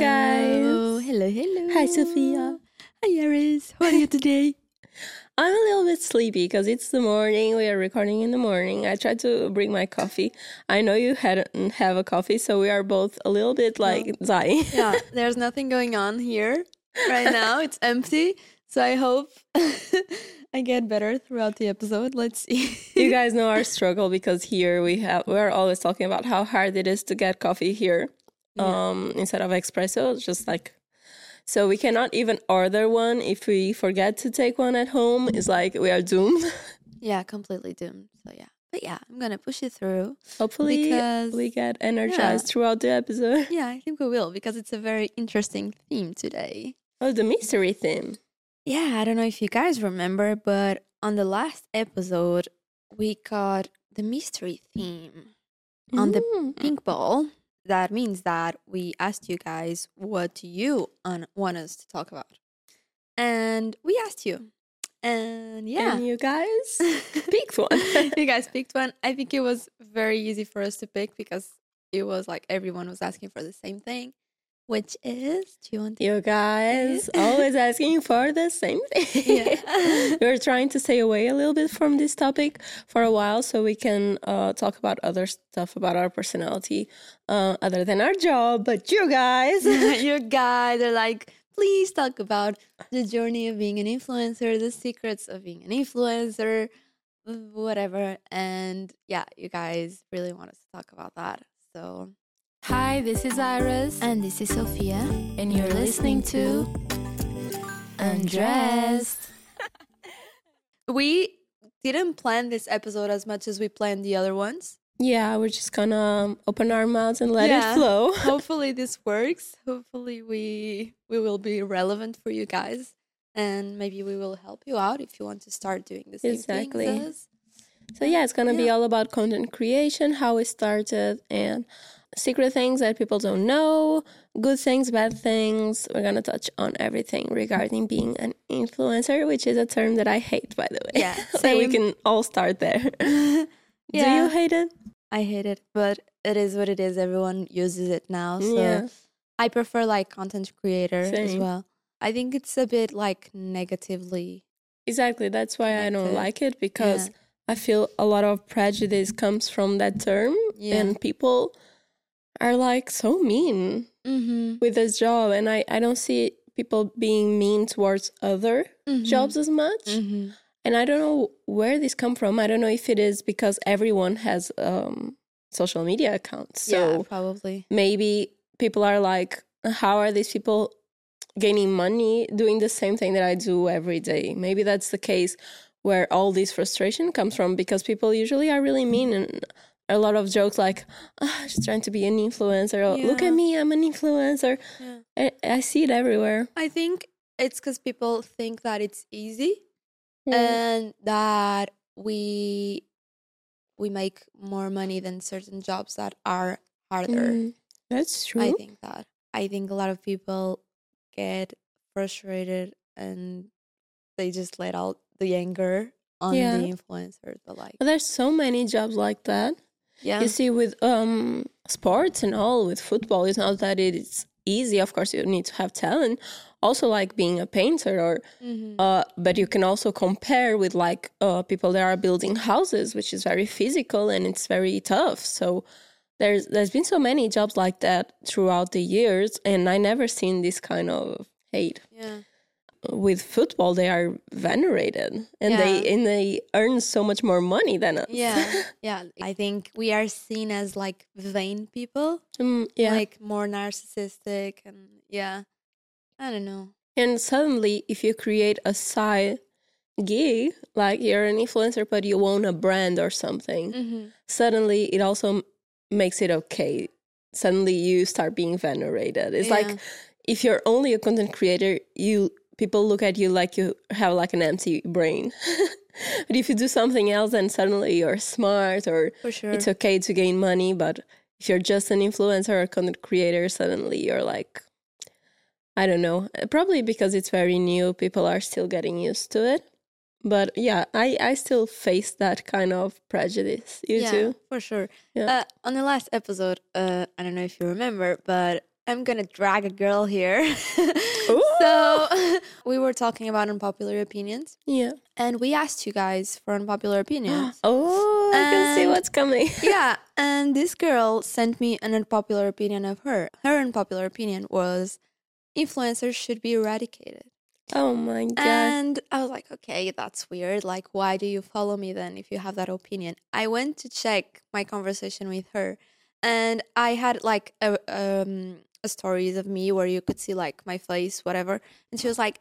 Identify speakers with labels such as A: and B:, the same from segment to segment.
A: guys.
B: Hello, hello.
A: Hi, Sophia.
B: Hi, Iris. How are you today?
A: I'm a little bit sleepy because it's the morning. We are recording in the morning. I tried to bring my coffee. I know you hadn't have a coffee, so we are both a little bit like dying.
B: yeah, there's nothing going on here right now. It's empty. So I hope I get better throughout the episode. Let's see.
A: you guys know our struggle because here we have we're always talking about how hard it is to get coffee here.
B: Yeah.
A: Um instead of espresso, just like so we cannot even order one if we forget to take one at home. It's like we are doomed.
B: yeah, completely doomed. So yeah. But yeah, I'm gonna push it through.
A: Hopefully
B: Because-
A: we get energized throughout the episode.
B: Yeah, I think we will because it's a very interesting theme today.
A: Oh, the mystery theme.
B: Yeah, I don't know if you guys remember, but on the last episode, we got the mystery theme on the
A: Mm.
B: pink ball. That means that we asked you guys what do you un- want us to talk about, and we asked you, and yeah,
A: And you guys picked one.
B: you guys picked one. I think it was very easy for us to pick because it was like everyone was asking for the same thing, which is do you want to?
A: you guys always asking for the same thing.
B: Yeah.
A: we were trying to stay away a little bit from this topic for a while so we can uh, talk about other stuff about our personality uh, other than our job. But you guys,
B: you guys are like, please talk about the journey of being an influencer, the secrets of being an influencer, whatever. And yeah, you guys really want us to talk about that. So,
C: Hi, this is Iris,
B: and this is Sophia.
C: and you're listening to Undressed.
B: We didn't plan this episode as much as we planned the other ones.
A: yeah, we're just gonna um, open our mouths and let
B: Yeah.
A: it flow.
B: Hopefully this works. Hopefully we we will be relevant for you guys. And maybe we will help you out if you want to start doing the same
A: Exactly.
B: thing as us.
A: So yeah, it's gonna be all about content creation, how we started, and secret things that people don't know, good things, bad things. We're gonna touch on everything regarding being an influencer, which is a term that I hate, by the way.
B: Yeah,
A: so we can all start there.
B: yeah.
A: Do you hate it?
B: I hate it, but it is what it is. Everyone uses it now. So
A: Yeah.
B: I prefer like content creator as well. I think it's a bit like negatively.
A: Exactly. That's why I don't like it because I feel a lot of prejudice comes from that term,
B: Yeah.
A: and people are like so mean
B: Mm-hmm.
A: with this job, and I I don't see people being mean towards other jobs as much.
B: Mm-hmm.
A: And I don't know where this come from. I don't know if it is because everyone has um, social media accounts. So
B: yeah, probably.
A: maybe people are like, how are these people gaining money doing the same thing that I do every day? Maybe that's the case where all this frustration comes from because people usually are really mean and a lot of jokes like, ah, just trying to be an influencer. Or, Look at me, I'm an influencer.
B: Yeah.
A: I, I see it everywhere.
B: I think it's because people think that it's easy
A: Mm.
B: and that we we make more money than certain jobs that are harder.
A: Mm, That's true.
B: I think that. I think a lot of people get frustrated and they just let out the anger on
A: Yeah.
B: the influencers. But like,
A: But there's so many jobs like that.
B: Yeah,
A: You see, with um sports and all, with football, it's not that it's easy. Of course, you need to have talent. Also, like being a painter, or
B: Mhm.
A: uh, but you can also compare with like uh, people that are building houses, which is very physical and it's very tough. So there's there's been so many jobs like that throughout the years, and I never seen this kind of hate.
B: yeah,
A: With football, they are venerated, and they and they earn so much more money than us.
B: yeah, yeah. I think we are seen as like vain people,
A: Mm, yeah.
B: like more narcissistic, and yeah, I don't know.
A: And suddenly, if you create a side gig, like you're an influencer, but you own a brand or something,
B: Mm-hmm.
A: suddenly it also makes it okay. Suddenly, you start being venerated. It's
B: Yeah.
A: like if you're only a content creator, you people look at you like you have like an empty brain. but if you do something else, then suddenly you're smart or
B: sure.
A: it's okay to gain money. But if you're just an influencer or content creator, suddenly you're like, I don't know. Uh, Probably because it's very new, people are still getting used to it. But yeah, I, I still face that kind of prejudice. You
B: yeah,
A: too?
B: for sure.
A: Yeah.
B: Uh, on the last episode, uh, I don't know if you remember, but I'm gonna drag a girl here. So we were talking about unpopular opinions,
A: Yeah.
B: and we asked you guys for unpopular opinions.
A: Oh, I can see what's coming.
B: yeah, and this girl sent me an unpopular opinion of her. Her unpopular opinion was influencers should be eradicated.
A: Oh my god.
B: And I was like, okay, that's weird. Like, why do you follow me then if you have that opinion? I went to check my conversation with her, and I had like a, um, stories of me where you could see like my face, whatever. And she was like,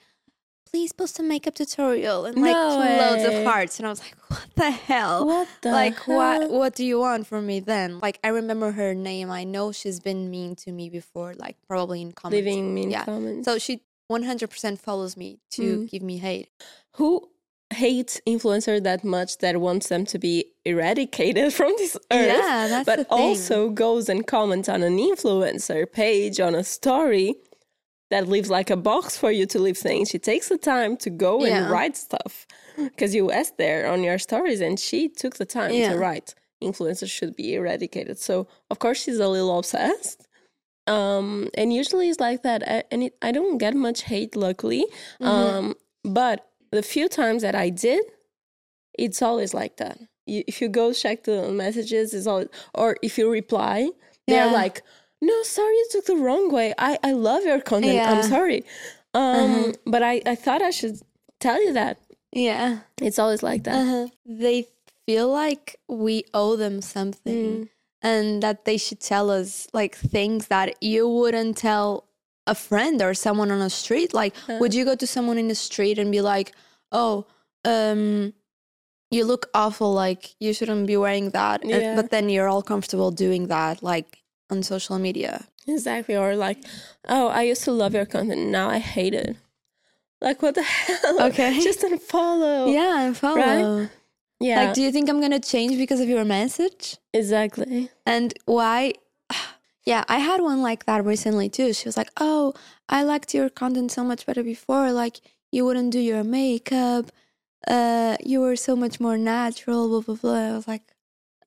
B: please post a makeup tutorial and like
A: No
B: loads of hearts. And I was like, what the hell?
A: what the
B: like what what do you want from me then like i remember her name i know she's been mean to me before like probably in comments
A: Leaving mean
B: yeah.
A: comments.
B: so she 100% follows me to
A: Mm.
B: give me hate
A: who hates influencer that much that wants them to be eradicated from this earth?
B: yeah that's the
A: but also goes and comments on an influencer page on a story that leaves like a box for you to leave things. She takes the time to go
B: Yeah.
A: and write stuff because you asked there on your stories, and she took the time
B: Yeah.
A: to write. Influencers should be eradicated. So of course she's a little obsessed. Um, and usually it's like that. I, and it, I don't get much hate, luckily.
B: Mm-hmm.
A: Um, but the few times that I did, it's always like that. You, if you go check the messages, it's always, or if you reply, they're
B: Yeah.
A: like, "No, sorry, you took the wrong way. I I love your content.
B: Yeah.
A: I'm sorry." Um,
B: Uh-huh.
A: but I I thought I should tell you that
B: yeah
A: it's always like that.
B: uh-huh. they feel like we owe them something
A: Mm.
B: and that they should tell us like things that you wouldn't tell a friend or someone on a street like
A: Uh.
B: would you go to someone in the street and be like oh um you look awful like you shouldn't be wearing that And-
A: Yeah.
B: but then you're all comfortable doing that like on social media
A: Exactly. Or like, oh, I used to love your content. Now I hate it. Like what the hell?
B: Okay.
A: Just unfollow.
B: yeah and follow
A: Yeah.
B: like do you think i'm gonna change because of your message
A: exactly.
B: And why? Yeah, I had one like that recently too. She was like, "Oh, I liked your content so much better before. Like you wouldn't do your makeup. Uh, you were so much more natural." Blah blah blah. I was like,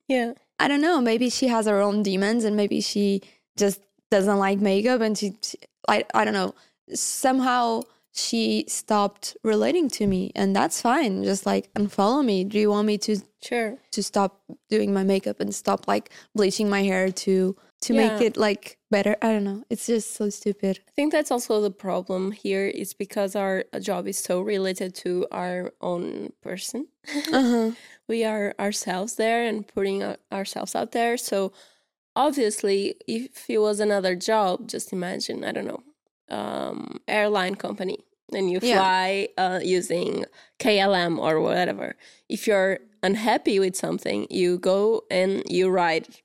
A: Yeah.
B: I don't know. Maybe she has her own demons, and maybe she just doesn't like makeup, and she, she I I don't know. Somehow she stopped relating to me, and that's fine. Just like unfollow me. Do you want me to
A: Sure.
B: to stop doing my makeup and stop like bleaching my hair to to make it like better. I don't know. It's just so stupid.
A: I think that's also the problem here is because our job is so related to our own person.
B: Uh-huh.
A: we are ourselves there and putting ourselves out there. So obviously, if it was another job, just imagine, I don't know, um, airline company, and you
B: Yeah.
A: fly uh, using KLM or whatever. If you're unhappy with something, you go and you write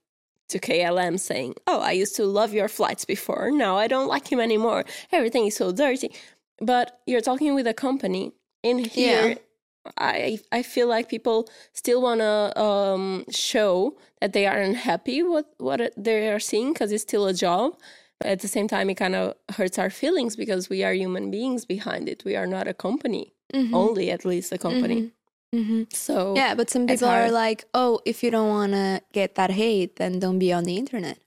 A: to KLM saying, "Oh, I used to love your flights before. Now I don't like him anymore. Everything is so dirty." But you're talking with a company. In here,
B: Yeah.
A: I I feel like people still want to um, show that they are unhappy with what they are seeing because it's still a job. At the same time, it kind of hurts our feelings because we are human beings behind it. We are not a company,
B: Mhm.
A: only at least a company.
B: Mhm.
A: So
B: Yeah, but some people are like, "Oh, if you don't want to get that hate, then don't be on the internet."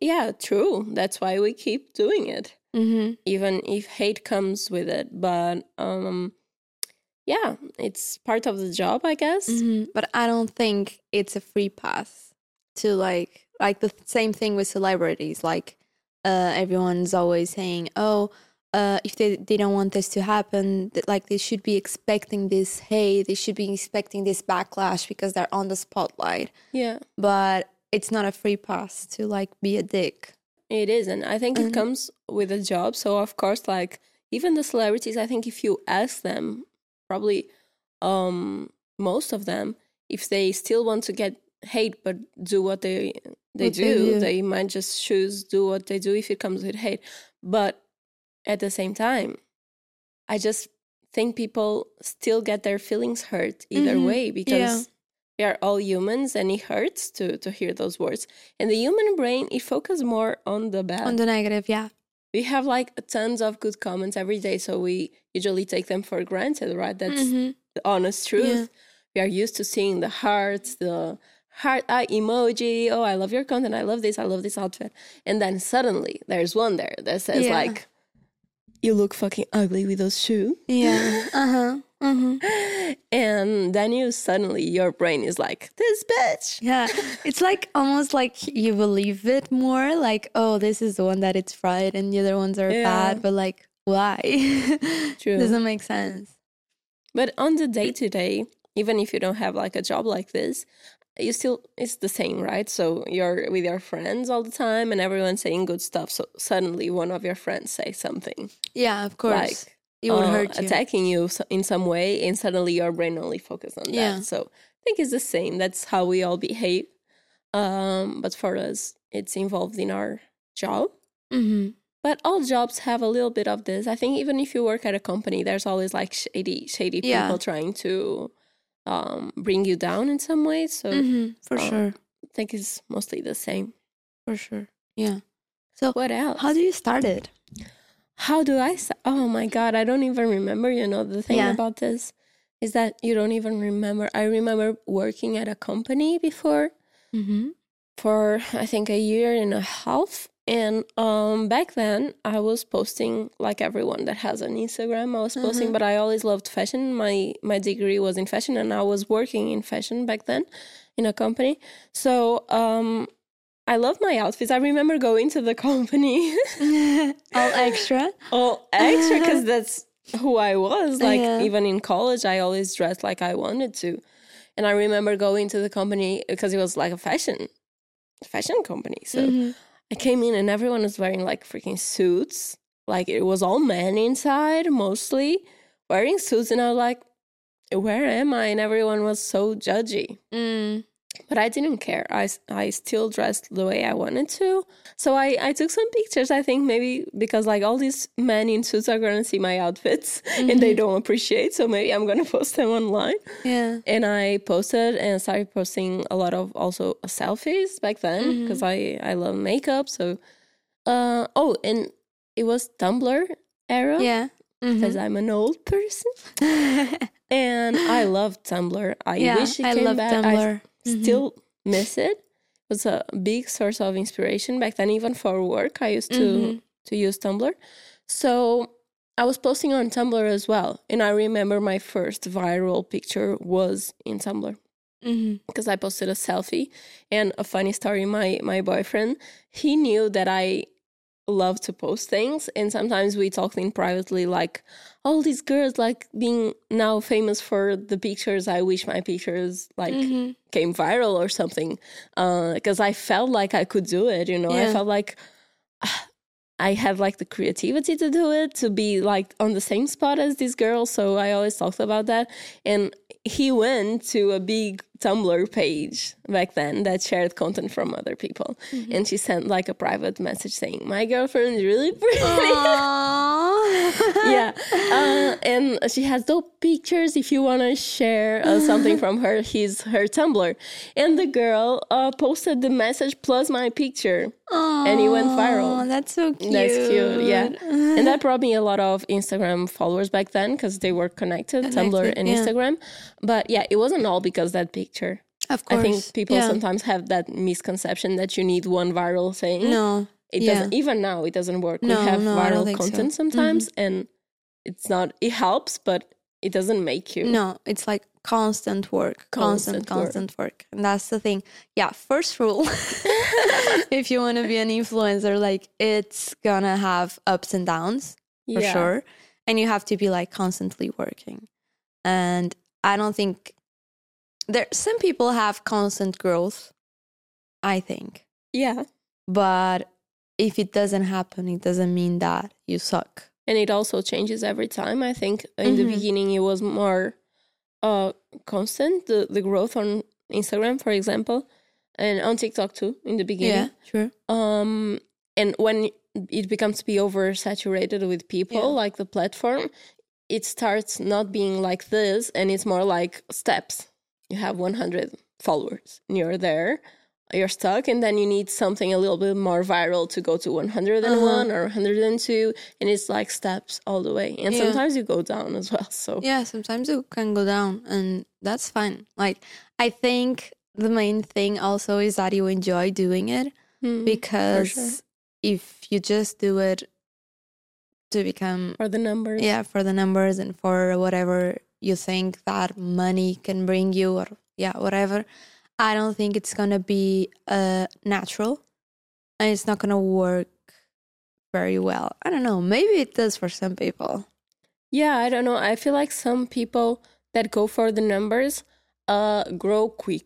A: yeah, true. That's why we keep doing it.
B: Mm-hmm.
A: even if hate comes with it. But um, yeah, it's part of the job, I guess.
B: Mm-hmm. But I don't think it's a free pass to like like the same thing with celebrities. Like uh, everyone's always saying, "Oh, uh, if they they don't want this to happen, th- like they should be expecting this hate. They should be expecting this backlash because they're on the spotlight."
A: Yeah,
B: But it's not a free pass to like be a dick.
A: it is, and I think
B: Mhm.
A: it comes with a job. So of course, like even the celebrities, I think if you ask them, probably um most of them, if they still want to get hate but do what they they
B: What they
A: do,
B: do.
A: they might just choose do what they do if it comes with hate. But at the same time, I just think people still get their feelings hurt either
B: Mhm.
A: way because we are all humans and it hurts to to hear those words. And the human brain it focuses more on the bad.
B: On the negative, yeah.
A: we have like tons of good comments every day, so we usually take them for granted, right? That's
B: Mhm.
A: the honest truth.
B: Yeah.
A: We are used to seeing the hearts, the heart eye emoji. Oh, I love your content. I love this. I love this outfit. And then suddenly there's one there that says
B: Yeah.
A: like, "You look fucking ugly with those shoes."
B: Yeah. Uh huh. hmm
A: And then you suddenly your brain is like, "This bitch."
B: Yeah. It's like almost like you believe it more. Like, oh, this is the one that it's right, and the other ones are
A: Yeah.
B: bad. But like, why?
A: True.
B: Doesn't make sense.
A: But on the day to day, even if you don't have like a job like this, you still it's the same, right? So you're with your friends all the time and everyone's saying good stuff. So suddenly one of your friends say something
B: Yeah, of course.
A: like
B: it would
A: uh,
B: hurt you.
A: attacking you in some way and suddenly your brain only focus on
B: Yeah.
A: that. So I think it's the same. That's how we all behave. Um, but for us, it's involved in our job.
B: hmm
A: But all jobs have a little bit of this. I think even if you work at a company, there's always like shady, shady
B: Yeah.
A: people trying to um, bring you down in some way. So
B: hmm For
A: uh,
B: sure.
A: I think it's mostly the same.
B: For sure. Yeah. So,
A: What else?
B: how do you start it?
A: How do I? Sa- oh my god, I don't even remember. You know the thing
B: Yeah.
A: about this is that you don't even remember. I remember working at a company before
B: Mm-hmm.
A: for I think a year and a half. And um, back then, I was posting like everyone that has an Instagram. I was posting,
B: Mhm.
A: but I always loved fashion. My my degree was in fashion, and I was working in fashion back then in a company. So um, I love my outfits. I remember going to the company
B: All extra.
A: all extra because that's who I was. Like
B: Yeah.
A: even in college, I always dressed like I wanted to. And I remember going to the company because it was like a fashion fashion company. So
B: Mhm.
A: I came in and everyone was wearing like freaking suits. Like it was all men inside mostly wearing suits, and I was like, "Where am I?" And everyone was so judgy.
B: Mm.
A: But I didn't care. I, I still dressed the way I wanted to. So I, I took some pictures, I think maybe because like all these men in suits are going to see my outfits and they mm-hmm. don't appreciate. So maybe I'm going to post them online.
B: Yeah.
A: And I posted and started posting a lot of also selfies back then mm-hmm. because I, I love makeup. So, uh, oh, and it was Tumblr era
B: Yeah.
A: because mm-hmm. I'm an old person. And I love Tumblr. I
B: yeah.
A: wish it
B: I
A: came
B: love
A: Tumblr. I
B: Mhm.
A: still miss it. It was a big source of inspiration back then, even for work. I used to
B: Mhm.
A: to use Tumblr, so I was posting on Tumblr as well. And I remember my first viral picture was in Tumblr because I posted a selfie. And a funny story: my my boyfriend he knew that I love to post things, and sometimes we talked in privately like all these girls like being now famous for the pictures. I wish my pictures like
B: Mhm.
A: came viral or something uh, because I felt like I could do it. You know, I felt like ah, I had like the creativity to do it, to be like on the same spot as these girls. So I always talked about that. And he went to a big Tumblr page back then that shared content from other people.
B: Mm-hmm.
A: And she sent like a private message saying, My girlfriend is really pretty. Yeah. Uh, and she has dope pictures. If you want to share uh, something from her, he's her Tumblr. And the girl uh, posted the message plus my picture. And it went viral.
B: That's so cute.
A: That's cute, yeah. And that brought me a lot of Instagram followers back then because they were connected, Tumblr and
B: yeah.
A: Instagram. But yeah, it wasn't all because that picture.
B: Of course.
A: I think people
B: yeah.
A: sometimes have that misconception that you need one viral thing.
B: No.
A: It
B: yeah.
A: doesn't even now it doesn't work.
B: No,
A: we have
B: no,
A: viral
B: think so.
A: content mm-hmm. sometimes and it's not it helps, but it doesn't make you.
B: No, it's like constant work, constant,
A: Constant work.
B: constant work. And that's the thing. Yeah, first rule if you want to be an influencer, like it's gonna have ups and downs for
A: Yeah.
B: sure. And you have to be like constantly working. And I don't think there some people have constant growth, I think.
A: Yeah.
B: But if it doesn't happen, it doesn't mean that you suck.
A: And it also changes every time. I think in the
B: Mhm.
A: beginning it was more uh constant, the, the growth on Instagram, for example, and on TikTok too, in the beginning. Yeah.
B: True.
A: Um and when it becomes to be oversaturated with people,
B: Yeah.
A: like the platform, it starts not being like this and it's more like steps. You have 100 followers and you're there, you're stuck, and then you need something a little bit more viral to go to 101 or 102, and it's like steps all the way. And
B: Uh-huh. Yeah.
A: sometimes you go down as well. So,
B: Yeah, sometimes you can go down, and that's fine. Like, I think the main thing also is that you enjoy doing it
A: Mm,
B: because if you just do it to become
A: for the numbers.
B: yeah for the numbers and for whatever you think that money can bring you or yeah whatever i don't think it's gonna be uh natural and it's not gonna work very well i don't know maybe it does for some people
A: Yeah, I don't know. I feel like some people that go for the numbers uh grow quick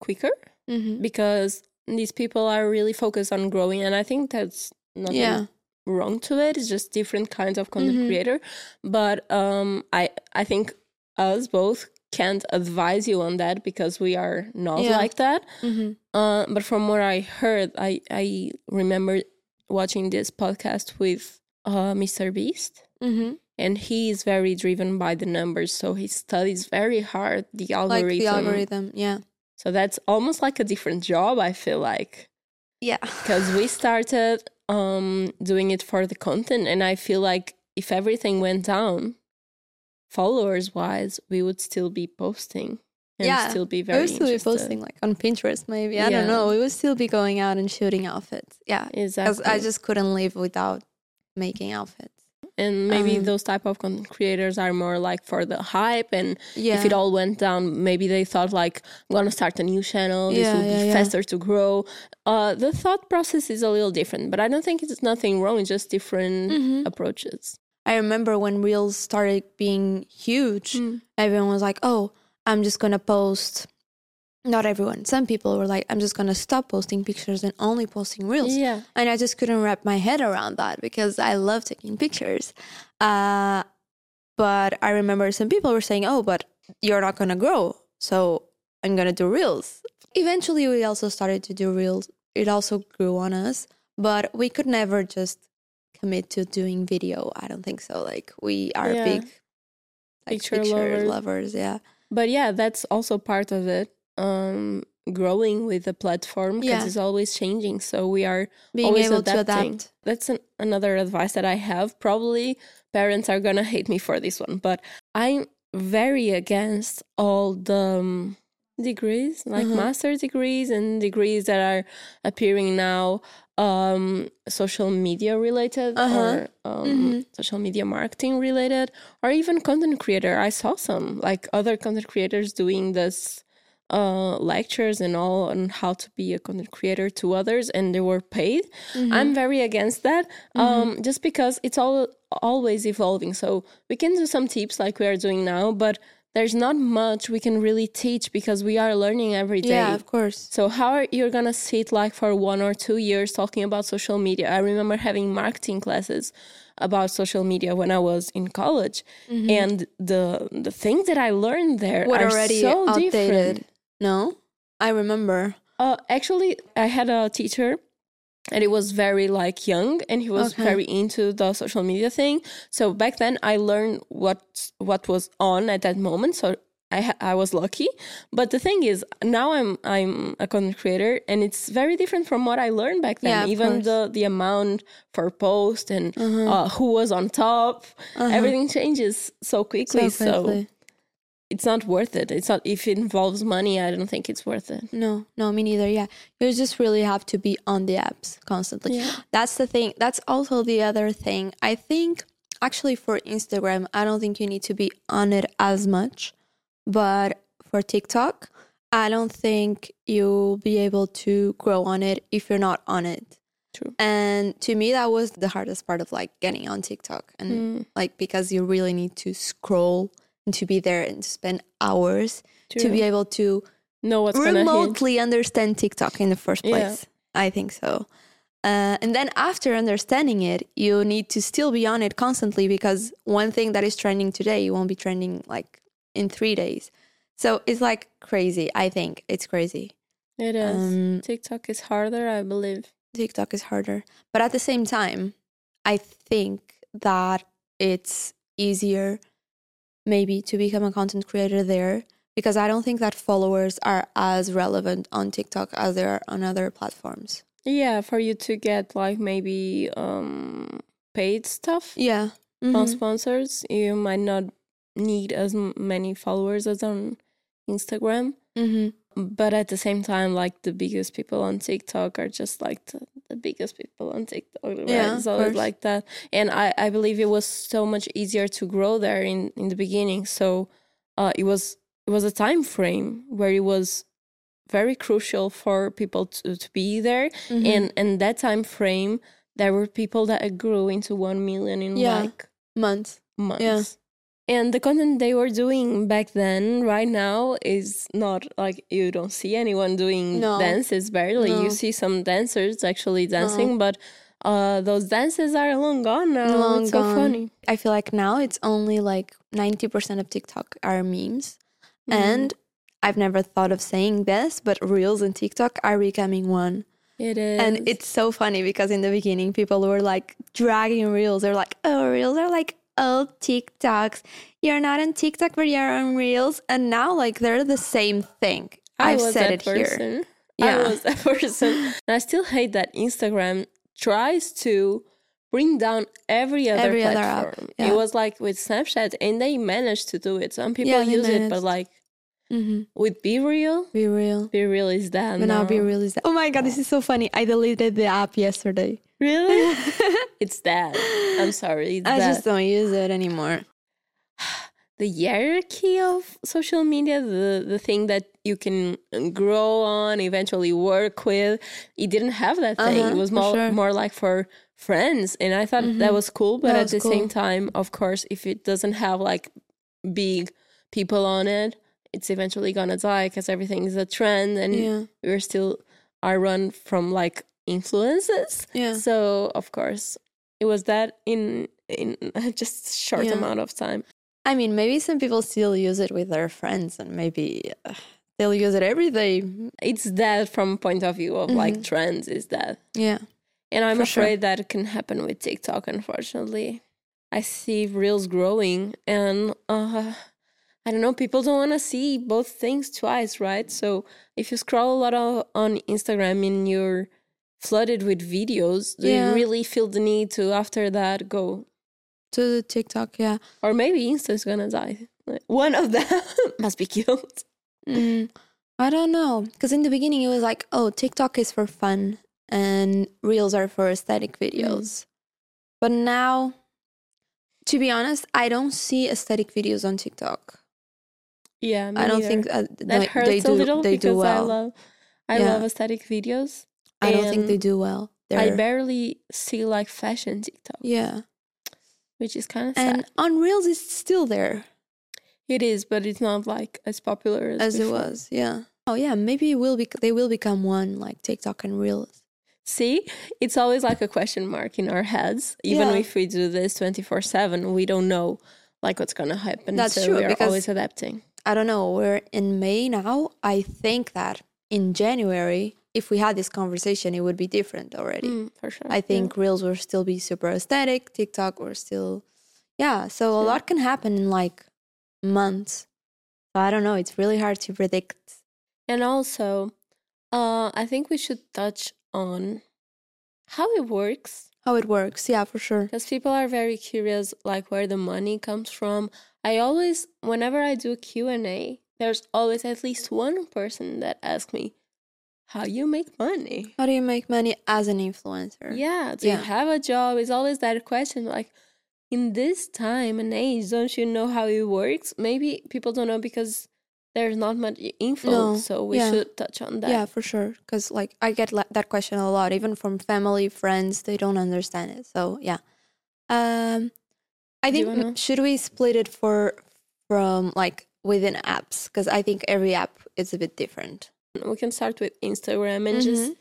A: quicker
B: mm-hmm.
A: because these people are really focused on growing and I think that's nothing
B: yeah
A: wrong to it. It's just different kinds of content
B: Mhm.
A: creator. But um I I think us both can't advise you on that because we are not
B: Yeah.
A: like that.
B: mm-hmm.
A: Uh, but from what I heard, I I remember watching this podcast with uh, Mr. Beast,
B: Mm-hmm.
A: and he is very driven by the numbers. So he studies very hard the algorithm.
B: like the algorithm yeah
A: So that's almost like a different job. I feel like
B: yeah
A: because we started um, doing it for the content, and I feel like if everything went down, followers wise, we would still be posting and
B: Yeah,
A: still be
B: we
A: very
B: would still be posting like on pinterest maybe. I
A: Yeah.
B: don't know. We would still be going out and shooting outfits. Yeah
A: Exactly.
B: i just couldn't live without making outfits.
A: And maybe
B: Um,
A: those type of content creators are more like for the hype and
B: yeah
A: if it all went down maybe they thought like i'm gonna start a new channel. This
B: Yeah,
A: will be faster to grow. Uh the thought process is a little different but i don't think it's nothing wrong. It's just different
B: Mhm.
A: approaches
B: I remember when reels started being huge,
A: Mm.
B: everyone was like, "Oh, I'm just gonna post." Not everyone. Some people were like, "I'm just gonna stop posting pictures and only posting reels."
A: yeah
B: And I just couldn't wrap my head around that because I love taking pictures. Uh, but I remember some people were saying, "Oh, but you're not gonna grow, so I'm gonna do reels." Eventually, we also started to do reels. It also grew on us, but we could never just commit to doing video. I don't think so. Like we are
A: Yeah.
B: big like,
A: Picture
B: picture,
A: lovers.
B: lovers. Yeah,
A: but yeah that's also part of it um growing with the platform because
B: Yeah.
A: it's always changing so we are
B: being
A: Always
B: able to
A: adapting.
B: adapt.
A: that's an, another advice that I have. Probably parents are gonna hate me for this one, but I'm very against all the um, degrees, like
B: Mhm.
A: master degrees and degrees that are appearing now, um, social media related
B: Uh-huh.
A: or um,
B: Mhm.
A: social media marketing related, or even content creator. I saw some like other content creators doing this uh lectures and all on how to be a content creator to others and they were paid
B: Mm-hmm.
A: i'm very against that um just because it's all always evolving so we can do some tips like we are doing now but there's not much we can really teach because we are learning every day
B: Yeah, of course.
A: so how are you gonna sit like for one or two years talking about social media? I remember having marketing classes about social media when I was in college, and the the things that I learned there
B: What
A: are
B: already
A: so
B: outdated?
A: different.
B: No, I remember.
A: Uh, actually, I had a teacher, and he was very like young, and he was
B: Okay.
A: very into the social media thing. So back then, I learned what what was on at that moment. So I I was lucky. But the thing is, now I'm I'm a content creator, and it's very different from what I learned back then.
B: Yeah,
A: Even
B: course.
A: the the amount for post and
B: Uh-huh.
A: uh, who was on top,
B: Uh-huh.
A: everything changes so quickly.
B: So
A: So,
B: quickly.
A: It's not worth it. It's not if it involves money. I don't think it's worth it.
B: No, no, me neither. Yeah. You just really have to be on the apps constantly.
A: Yeah.
B: That's the thing. That's also the other thing. I think actually for Instagram, I don't think you need to be on it as much. But for TikTok, I don't think you'll be able to grow on it if you're not on it.
A: True.
B: And to me, that was the hardest part of like getting on TikTok. And
A: Mm,
B: like, because you really need to scroll and to be there and to spend hours to be able to
A: know what's
B: remotely understand TikTok in the first
A: Yeah.
B: place. I think so. Uh, and then after understanding it, you need to still be on it constantly because one thing that is trending today you won't be trending like in three days. So it's like crazy. I think it's crazy.
A: It is.
B: Um,
A: TikTok is harder, I believe.
B: TikTok is harder. But at the same time, I think that it's easier maybe to become a content creator there because I don't think that followers are as relevant on TikTok as they are on other platforms.
A: Yeah, for you to get like maybe um paid stuff
B: Yeah.
A: on
B: Mhm.
A: sponsors, you might not need as many followers as on Instagram.
B: Mhm.
A: but at the same time, like the biggest people on TikTok are just like the, the biggest people on TikTok. Right?
B: Yeah,
A: it's always like that. And I, I believe it was so much easier to grow there in, in the beginning. So uh, it was it was a time frame where it was very crucial for people to, to be there.
B: Mhm.
A: And and that time frame, there were people that grew into one million in
B: Yeah.
A: like
B: months.
A: months. And the content they were doing back then, right now, is not like you don't see anyone doing
B: No.
A: dances barely.
B: No.
A: You see some dancers actually dancing, but uh, those dances are long gone now.
B: Long
A: it's so
B: gone.
A: funny.
B: I feel like now it's only like 90% of TikTok are memes.
A: Mhm.
B: And I've never thought of saying this, but Reels and TikTok are becoming one.
A: it is.
B: And it's so funny because in the beginning, people were like dragging Reels. They're like, oh, Reels are like old TikToks. You're not on TikTok, but you're on Reels. And now, like, they're the same thing.
A: I
B: I've said it here. Yeah.
A: I was that person. and I still hate that Instagram tries to bring down every other
B: Every other app,
A: platform.
B: yeah.
A: It was like with Snapchat, and they managed to do it. Some people
B: Yeah,
A: use it, but like
B: Mm-hmm.
A: with Be Real,
B: Be real.
A: Be Real is that
B: But now Be. Real is that. Oh my God, this is so funny. I deleted the app yesterday.
A: Really? it's that. I'm sorry.
B: I
A: that.
B: just don't use it anymore.
A: the hierarchy of social media, the the thing that you can grow on, eventually work with. It didn't have that thing.
B: Uh-huh,
A: it was more
B: sure.
A: more like for friends, and I thought that
B: Mhm.
A: was cool. But
B: That
A: at the
B: cool.
A: same time, of course, if it doesn't have like big people on it, it's eventually gonna die because everything is a trend, and
B: Yeah.
A: we're still are run from like influences.
B: Yeah.
A: So of course, it was that in in just short
B: Yeah.
A: amount of time.
B: I mean, maybe some people still use it with their friends and maybe uh, they'll use it every day.
A: It's that from point of view of like
B: Mhm.
A: trends is that.
B: Yeah.
A: And I'm
B: For sure.
A: afraid that it can happen with TikTok, unfortunately. I see reels growing and uh I don't know, people don't want to see both things twice, right? So if you scroll a lot of, on Instagram and you're flooded with videos, do
B: Yeah.
A: you really feel the need to after that go
B: To the TikTok, yeah.
A: or maybe Insta's gonna die. Like, One of them must be killed.
B: Mm, I don't know. Because in the beginning, it was like, oh, TikTok is for fun and Reels are for aesthetic videos. But now, to be honest, I don't see aesthetic videos on TikTok.
A: Yeah,
B: I don't
A: neither.
B: think uh,
A: that
B: they,
A: hurts
B: they do,
A: a little
B: they
A: because
B: do well.
A: I love I
B: Yeah.
A: love aesthetic videos.
B: I don't think they do well.
A: I
B: They're-
A: barely see like fashion TikTok,
B: yeah.
A: which is kind of
B: And
A: sad.
B: on Reels, it's still there
A: It is, but it's not like as popular as,
B: as it was. Yeah. Oh, yeah. Maybe it will be, they will become one like TikTok and Reels.
A: See, it's always like a question mark in our heads. Even
B: Yeah.
A: if we do this twenty four seven, we don't know like what's gonna happen.
B: That's
A: so
B: true,
A: We are
B: because-
A: always adapting.
B: I don't know. We're in May now. I think that in January, if we had this conversation, it would be different already.
A: Mm, for sure.
B: I
A: yeah.
B: think Reels will still be super aesthetic. TikTok will still, yeah. So a
A: Yeah.
B: lot can happen in like months. So I don't know. It's really hard to predict.
A: And also, uh, I think we should touch on how it works
B: How it works, yeah, for sure.
A: because people are very curious, like where the money comes from. I always, whenever I do Q and A, there's always at least one person that asks me, "How you make money?"
B: How do you make money as an influencer?
A: Yeah, do
B: Yeah.
A: you have a job? It's always that question. Like, in this time and age, don't you know how it works? Maybe people don't know because there's not much info.
B: No,
A: So we
B: yeah.
A: should touch on that.
B: Yeah, for sure. Because like I get la- that question a lot, even from family, friends. They don't understand it. So yeah, um, I think
A: wanna-
B: should we split it for from like within apps? Because I think every app is a bit different.
A: We can start with Instagram and just
B: Mhm.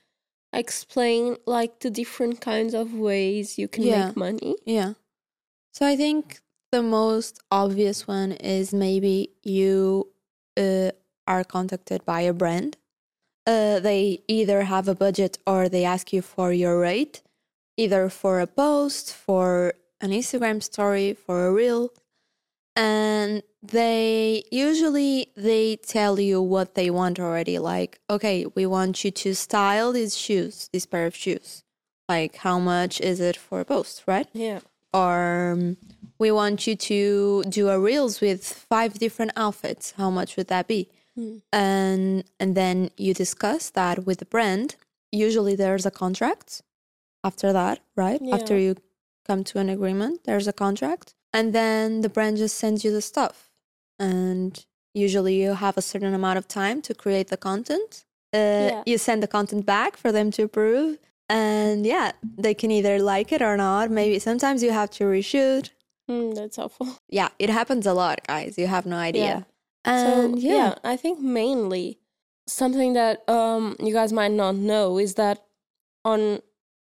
A: explain like the different kinds of ways you can
B: Yeah.
A: make money.
B: Yeah. So I think the most obvious one is maybe you uh, are contacted by a brand. Uh, they either have a budget or they ask you for your rate, either for a post, for an Instagram story, for a reel, and they usually they tell you what they want already. Like, okay, we want you to style these shoes, this pair of shoes. Like, how much is it for both right?
A: Yeah.
B: or um, we want you to do a reels with five different outfits how much would that be
A: Hmm.
B: and and then you discuss that with the brand. Usually there's a contract after that, right? After you come to an agreement, there's a contract. And then the brand just sends you the stuff. And usually you have a certain amount of time to create the content. Uh,
A: Yeah.
B: You send the content back for them to approve. And yeah, they can either like it or not. Maybe sometimes you have to reshoot.
A: Mm, that's awful.
B: Yeah, it happens a lot, guys. You have no idea.
A: Yeah.
B: And
A: so
B: yeah.
A: I think mainly something that um you guys might not know is that on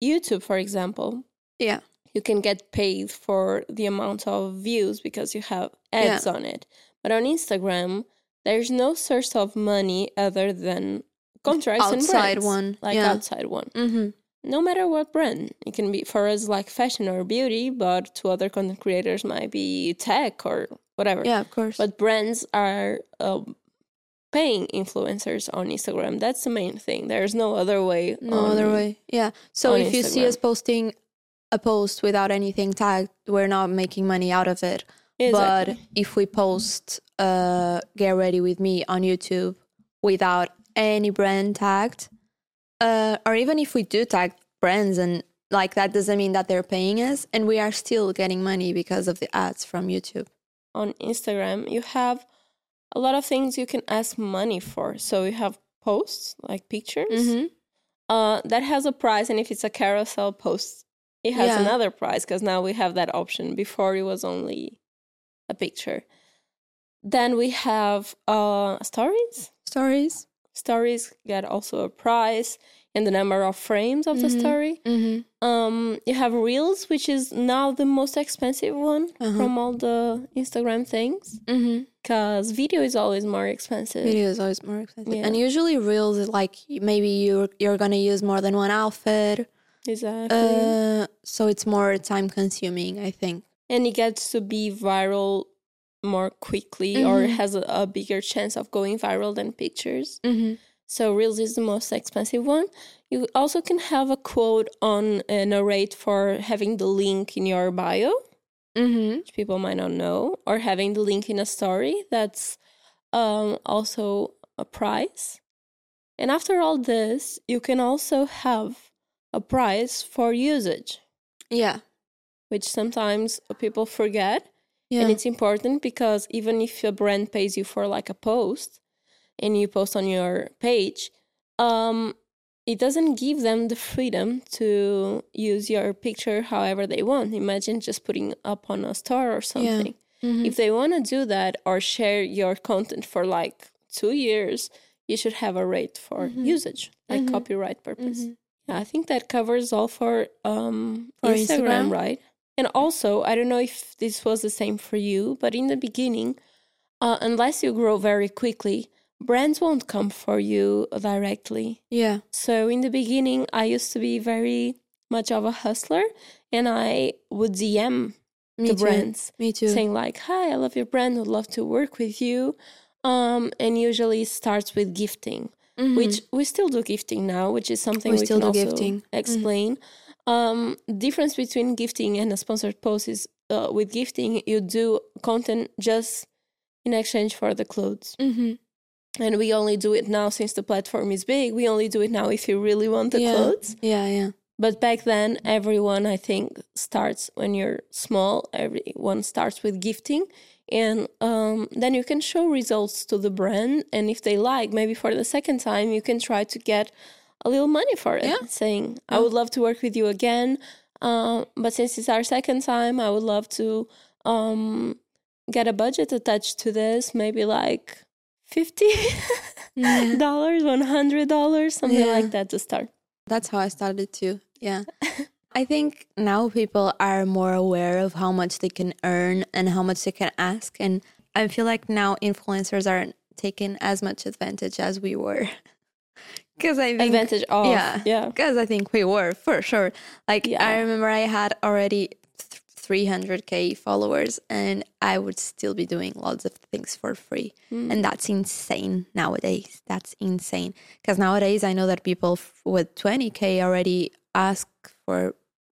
A: YouTube, for example,
B: Yeah.
A: You can get paid for the amount of views because you have ads on it. But on Instagram, there's no source of money other than contracts and
B: Outside
A: brands,
B: one,
A: like
B: yeah.
A: outside one.
B: Mm-hmm.
A: No matter what brand, it can be for us like fashion or beauty, but to other content creators might be tech or whatever.
B: Yeah, of course.
A: But brands are um, paying influencers on Instagram. That's the main thing. There's no other way.
B: no
A: on-
B: other way. Yeah. So if you see us posting a post without anything tagged, we're not making money out of it.
A: Exactly.
B: But if we post uh get ready with me on YouTube without any brand tagged, uh or even if we do tag brands and like that doesn't mean that they're paying us and we are still getting money because of the ads from YouTube.
A: on Instagram, you have a lot of things you can ask money for. So you have posts like pictures
B: Mm-hmm.
A: uh, that has a price, and if it's a carousel post, it has
B: Yeah.
A: another price because now we have that option. Before it was only a picture. Then we have uh, stories.
B: Stories.
A: Stories get also a price and the number of frames of the
B: Mhm.
A: story.
B: Mm-hmm.
A: Um, you have Reels, which is now the most expensive one
B: Uh-huh.
A: from all the Instagram things
B: Mm-hmm.
A: because video is always more expensive.
B: Video is always more expensive,
A: Yeah.
B: and usually reels is like maybe you're you're gonna use more than one outfit,
A: Exactly.
B: uh, so it's more time consuming. I think.
A: and it gets to be viral more quickly or
B: Mhm.
A: has a, a bigger chance of going viral than pictures.
B: Mm-hmm.
A: So Reels is the most expensive one. You also can have a quote on a narrate for having the link in your bio,
B: Mm-hmm.
A: which people might not know, or having the link in a story. That's um, also a price. And after all this, you can also have a price for usage,
B: Yeah.
A: which sometimes people forget.
B: Yeah.
A: And it's important because even if a brand pays you for like a post and you post on your page, um, it doesn't give them the freedom to use your picture however they want. Imagine just putting up on a store or something.
B: Mhm.
A: If they want to do that or share your content for like two years, you should have a rate for
B: Mhm.
A: usage, like
B: Mhm.
A: copyright purpose. Yeah, I think that covers all for um
B: For
A: Instagram,
B: Instagram?
A: right? And also, I don't know if this was the same for you, but in the beginning, uh, unless you grow very quickly, brands won't come for you directly.
B: Yeah.
A: So in the beginning, I used to be very much of a hustler, and I would DM
B: Me
A: the
B: too.
A: brands
B: Me too.
A: saying like, "Hi, I love your brand. Would love to work with you." Um, and usually it starts with gifting
B: Mhm.
A: which we still do gifting now, which is something
B: We
A: we,
B: still do
A: also
B: gifting. Mhm.
A: explain. Um, difference between gifting and a sponsored post is uh, with gifting you do content just in exchange for the clothes,
B: Mhm.
A: and we only do it now since the platform is big. We only do it now if you really want the
B: Yeah.
A: clothes.
B: Yeah. Yeah.
A: But back then, everyone I think starts when you're small. Everyone starts with gifting, and um, then you can show results to the brand. And if they like, maybe for the second time, you can try to get a little money for it,
B: Yeah.
A: saying, "I would love to work with you again, uh, but since it's our second time, I would love to um, get a budget attached to this, maybe like
B: 50
A: dollars one hundred dollars, something
B: Yeah.
A: like that to start."
B: That's how I started too. Yeah. I think now people are more aware of how much they can earn and how much they can ask. And I feel like now influencers aren't taking as much advantage as we were. Because I think,
A: Advantage of
B: yeah.
A: yeah.
B: Because I think we were for sure. Like,
A: Yeah.
B: I remember I had already 300k followers and I would still be doing lots of things for free.
A: Mm.
B: And that's insane nowadays. That's insane. Because nowadays, I know that people f- with 20K already ask for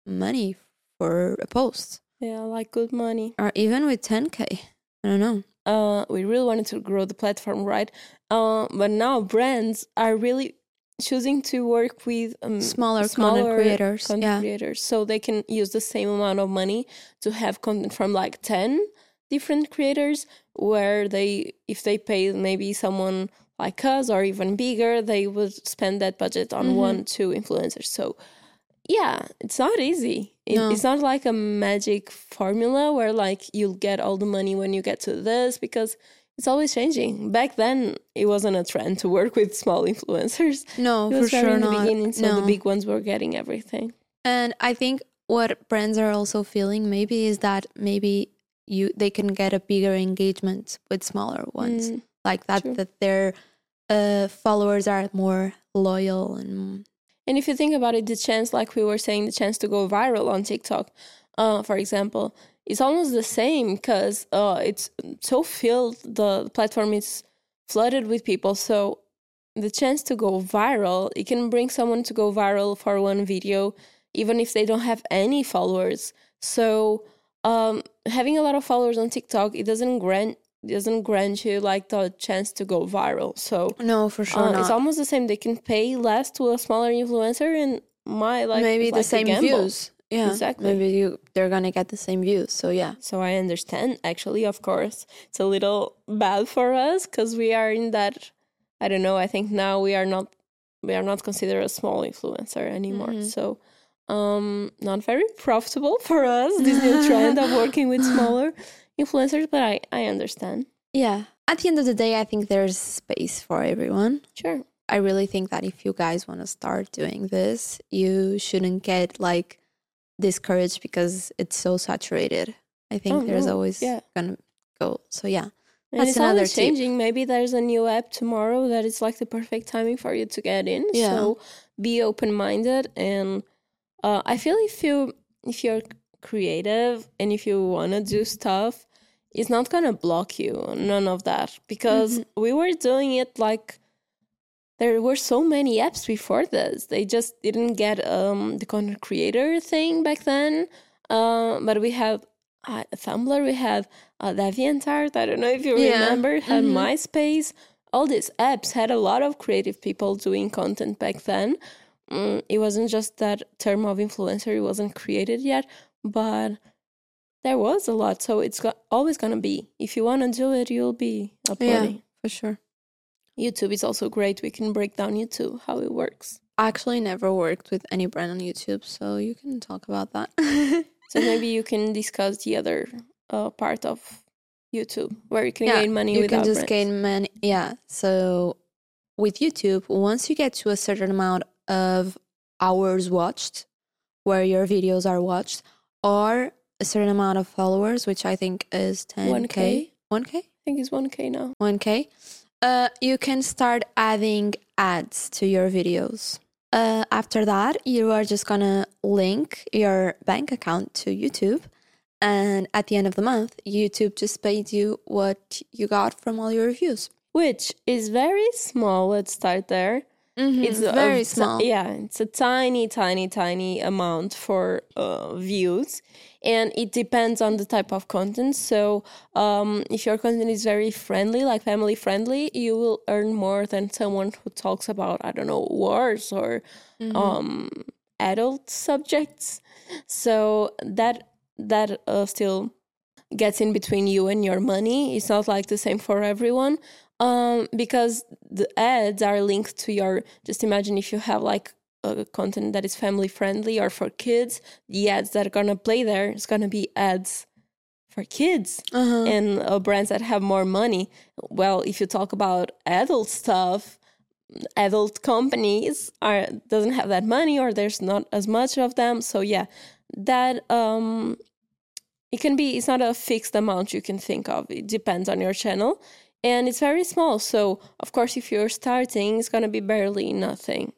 B: money for a post,
A: Yeah, like good money.
B: or even with 10K. I don't know.
A: Uh, we really wanted to grow the platform, right? Uh, but now brands are really choosing to work with um,
B: Smaller content creators,
A: content
B: yeah.
A: creators, so they can use the same amount of money to have content from like ten different creators. Where they, if they pay maybe someone like us or even bigger, they would spend that budget on
B: Mhm.
A: one, two influencers. So yeah, it's not easy. It,
B: No.
A: It's not like a magic formula where like you'll get all the money when you get to this because it's always changing. Back then, it wasn't a trend to work with small influencers.
B: No,
A: It was very
B: sure
A: in the
B: not.
A: beginning, so
B: no.
A: the big ones were getting everything.
B: And I think what brands are also feeling maybe is that maybe you they can get a bigger engagement with smaller ones.
A: Mm,
B: like that
A: true.
B: that their uh, followers are more loyal and
A: And if you think about it, the chance, like we were saying, the chance to go viral on TikTok, uh, for example, is almost the same because uh, it's so filled. The platform is flooded with people, so the chance to go viral, it can bring someone to go viral for one video, even if they don't have any followers. So um, having a lot of followers on TikTok, it doesn't grant doesn't grant you like the chance to go viral. So
B: no for sure
A: uh, it's almost the same. They can pay less to a smaller influencer and my like
B: maybe the
A: like
B: same views. Yeah,
A: Exactly.
B: Maybe you they're gonna get the same views. So yeah,
A: So I understand. Actually, of course, it's a little bad for us because we are in that. I don't know. I think now we are not we are not considered a small influencer anymore.
B: Mhm.
A: So um not very profitable for us this new trend of working with smaller influencers. But I I understand.
B: yeah. At the end of the day, I think there's space for everyone.
A: Sure.
B: I really think that if you guys want to start doing this, you shouldn't get like discouraged because it's so saturated. I think
A: Oh,
B: there's
A: no.
B: always
A: Yeah.
B: gonna go. So yeah,
A: And
B: That's
A: it's
B: another
A: always
B: tip.
A: changing. Maybe there's a new app tomorrow that is like the perfect timing for you to get in.
B: Yeah.
A: So be open minded and uh, I feel if you if you're creative and if you wanna do stuff, it's not gonna block you. None of that. Because
B: Mm-hmm.
A: we were doing it like there were so many apps before this. They just didn't get um, the content creator thing back then. Uh, but we had uh, Tumblr, we had uh, DeviantArt. I don't know if you
B: Yeah.
A: remember. Had
B: Mhm.
A: MySpace. All these apps had a lot of creative people doing content back then. Mm, it wasn't just that term of influencer; it wasn't created yet, but there was a lot. So it's got, always gonna be. If you want to do it, you'll be uploading.
B: for sure.
A: YouTube is also great. We can break down YouTube how it works.
B: I actually never worked with any brand on YouTube, so you can talk about that.
A: So maybe you can discuss the other uh, part of YouTube where you can
B: Yeah,
A: gain money
B: you can just
A: brands.
B: gain money. Yeah. So with YouTube, once you get to a certain amount of hours watched, where your videos are watched, or a certain amount of followers, which I think is 10k,
A: 1K.
B: 1k,
A: I think it's 1K now.
B: 1k, uh, you can start adding ads to your videos. Uh, after that, you are just gonna link your bank account to YouTube. And at the end of the month, YouTube just paid you what you got from all your reviews.
A: Which is very small. Let's start there. It's a-
B: very
A: a-
B: small.
A: Yeah, it's a tiny, tiny, tiny amount for uh, views, and it depends on the type of content. So, um, if your content is very friendly, like family friendly, you will earn more than someone who talks about I don't know wars or
B: Mm-hmm.
A: um, adult subjects. So that that uh, still gets in between you and your money. It's not like the same for everyone. Um, because the ads are linked to your. Just imagine if you have like a content that is family friendly or for kids, the ads that are gonna play there is gonna be ads for kids
B: Uh-huh.
A: and uh, brands that have more money. Well, if you talk about adult stuff, adult companies are doesn't have that money or there's not as much of them. So yeah, that um it can be it's not a fixed amount you can think of. It depends on your channel and it's very small. So of course if you're starting it's gonna be barely nothing.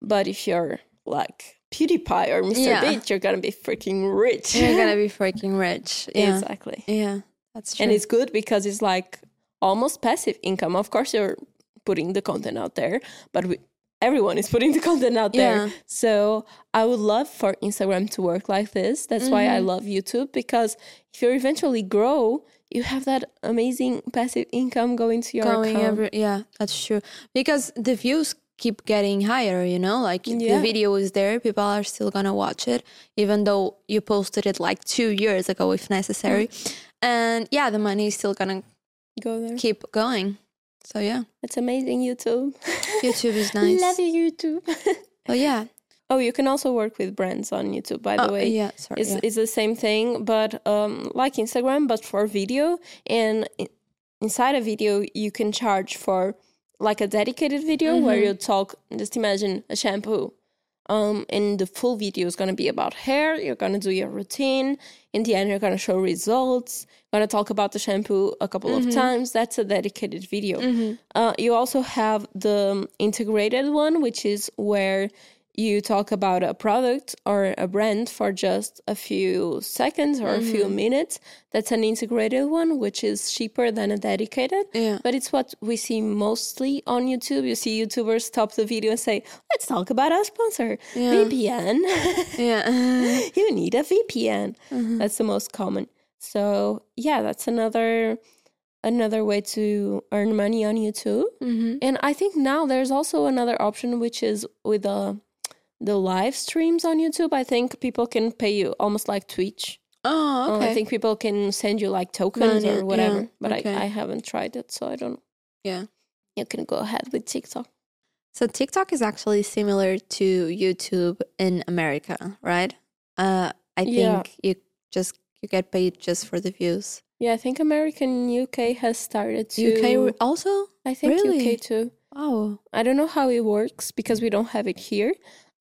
A: But if you're like PewDiePie or Mr.
B: Yeah.
A: Beast, you're gonna be freaking rich.
B: You're gonna be freaking rich. Yeah.
A: exactly.
B: Yeah. That's true.
A: And it's good because it's like almost passive income. Of course, you're putting the content out there, but we, everyone is putting the content out there.
B: Yeah.
A: So I would love for Instagram to work like this. That's why
B: Mm-hmm.
A: I love YouTube because if you eventually grow, you have that amazing passive income going to your
B: going
A: account.
B: every yeah that's true because the views keep getting higher you know like
A: Yeah.
B: the video is there people are still gonna watch it even though you posted it like two years ago if necessary and yeah the money is still gonna
A: Go there.
B: keep going so yeah
A: It's amazing, YouTube.
B: youtube is nice
A: Love you, YouTube.
B: oh yeah
A: oh, you can also work with brands on YouTube, by the
B: oh,
A: way.
B: yeah sorry
A: It's,
B: yeah.
A: it's the same thing, but um, like Instagram, but for video. And inside a video, you can charge for like a dedicated video where
B: Mhm.
A: you talk. Just imagine a shampoo. Um, and the full video is going to be about hair. You're going to do your routine. In the end, you're going to show results. Going to talk about the shampoo a couple of times. That's a dedicated video.
B: Mhm.
A: Uh, you also have the integrated one, which is where you talk about a product or a brand for just a few seconds or a few mm-hmm. minutes. That's an integrated one, which is cheaper than a dedicated.
B: yeah
A: But it's what we see mostly on YouTube. You see YouTubers stop the video and say, let's talk about our sponsor,
B: Yeah.
A: VPN.
B: yeah
A: you need a VPN. Mm-hmm. That's the most common. So yeah, that's another another way to earn money on YouTube.
B: hmm
A: And I think now there's also another option, which is with the the live streams on YouTube. I think people can pay you almost like Twitch.
B: oh
A: Uh,
B: okay
A: I think people can send you like tokens
B: Money,
A: or whatever.
B: yeah,
A: But
B: okay.
A: I, I haven't tried it, so I don't.
B: yeah
A: You can go ahead with TikTok.
B: So TikTok is actually similar to YouTube in America, right? Uh, I think
A: Yeah.
B: you just you get paid just for the views.
A: Yeah, I think American UK has started to.
B: UK also?
A: I think
B: Really?
A: UK too.
B: Oh,
A: I don't know how it works because we don't have it here.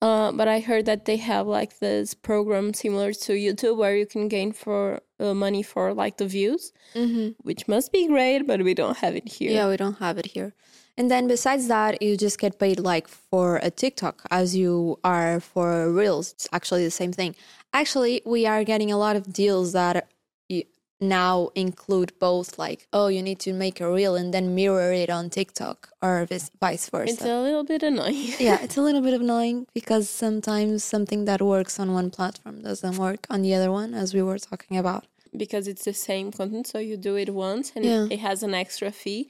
A: Uh, but I heard that they have like this program similar to YouTube where you can gain for uh, money for like the views,
B: mm-hmm.
A: which must be great, but we don't have it here.
B: yeah, we don't have it here. And then besides that, you just get paid like for a TikTok as you are for Reels. It's actually the same thing. Actually, we are getting a lot of deals that now include both like, oh, you need to make a reel and then mirror it on TikTok or vice versa.
A: It's a little bit annoying.
B: yeah, it's a little bit annoying because sometimes something that works on one platform doesn't work on the other one, as we were talking about.
A: because it's the same content, so you do it once and
B: Yeah.
A: it has an extra fee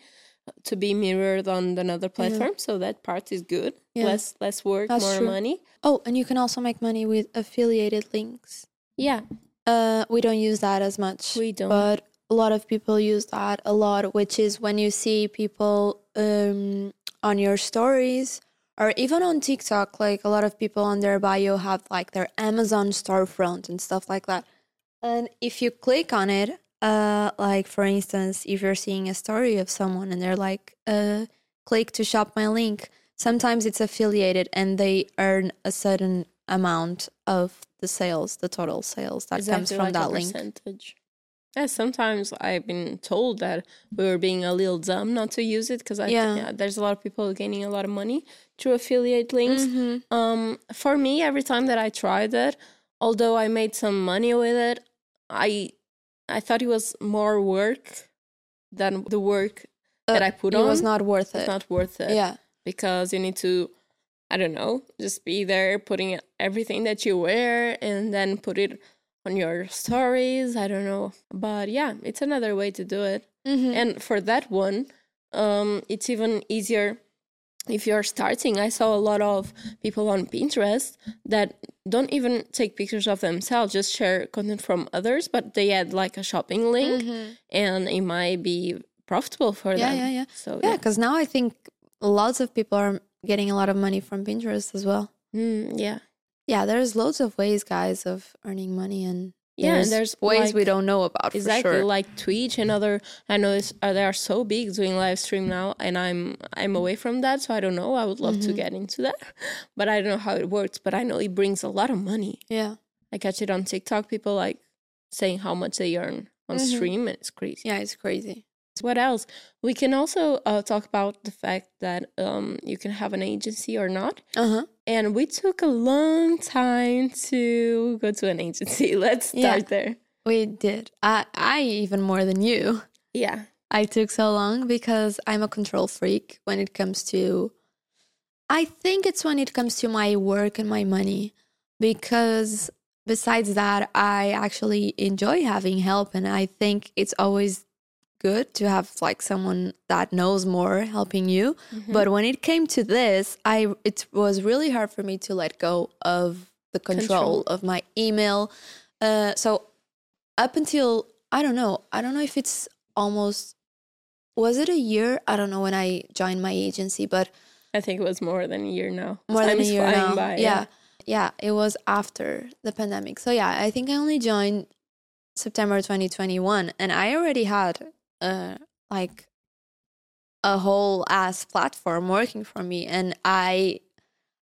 A: to be mirrored on another platform. So that part is good.
B: Yeah.
A: Less less work,
B: That's
A: more
B: true.
A: money.
B: Oh, and you can also make money with affiliated links.
A: Yeah,
B: Uh, we don't use that as much,
A: we don't.
B: but a lot of people use that a lot, which is when you see people um, on your stories or even on TikTok, like a lot of people on their bio have like their Amazon storefront and stuff like that. And if you click on it, uh, like for instance, if you're seeing a story of someone and they're like, uh, click to shop my link, sometimes it's affiliated and they earn a certain amount of the sales, the total sales that comes from
A: like
B: that link.
A: percentage. Yeah, sometimes I've been told that we were being a little dumb not to use it because I
B: Yeah.
A: yeah, there's a lot of people gaining a lot of money through affiliate links.
B: Mhm.
A: Um, for me, every time that I tried it, although I made some money with it, I I thought it was more work than the work that I put
B: Uh, it
A: on.
B: was not worth it.
A: it's not worth it
B: yeah.
A: because you need to I don't know, just be there putting everything that you wear and then put it on your stories. I don't know. But yeah, it's another way to do it.
B: Mhm.
A: And for that one, um, it's even easier if you're starting. I saw a lot of people on Pinterest that don't even take pictures of themselves, just share content from others, but they add like a shopping link
B: Mhm.
A: and it might be profitable for
B: Yeah,
A: them.
B: yeah, yeah.
A: So
B: Yeah,
A: yeah.
B: because now I think lots of people are getting a lot of money from Pinterest as well.
A: Mm, yeah.
B: Yeah, there's loads of ways, guys, of earning money, and
A: Yeah, and there's
B: ways we don't know about
A: exactly
B: for sure.
A: like Twitch and other. I know it's, uh, they are so big doing live stream now, and I'm I'm away from that, so I don't know. I would love to
B: Mhm.
A: get into that, but I don't know how it works. But I know it brings a lot of money.
B: yeah,
A: I catch it on TikTok. People like saying how much they earn on
B: Mhm.
A: stream, and it's crazy.
B: yeah, it's crazy.
A: What else? We can also uh, talk about the fact that um, you can have an agency or not.
B: Uh huh.
A: And we took a long time to go to an agency. Let's
B: Yeah.
A: start there.
B: We did. I, I even more than you.
A: Yeah.
B: I took so long because I'm a control freak when it comes to. I think it's when it comes to my work and my money because besides that, I actually enjoy having help, and I think it's always good to have like someone that knows more helping you.
A: Mm-hmm.
B: But when it came to this, I it was really hard for me to let go of the control,
A: Control.
B: of my email. Uh, so up until I don't know, I don't know if it's almost was it a year? I don't know when I joined my agency, but
A: I think it was more than a year now.
B: more
A: Time
B: than a year now.
A: by,
B: yeah. yeah, It was after the pandemic. So yeah, I think I only joined September 2021, and I already had uh like a whole ass platform working for me, and I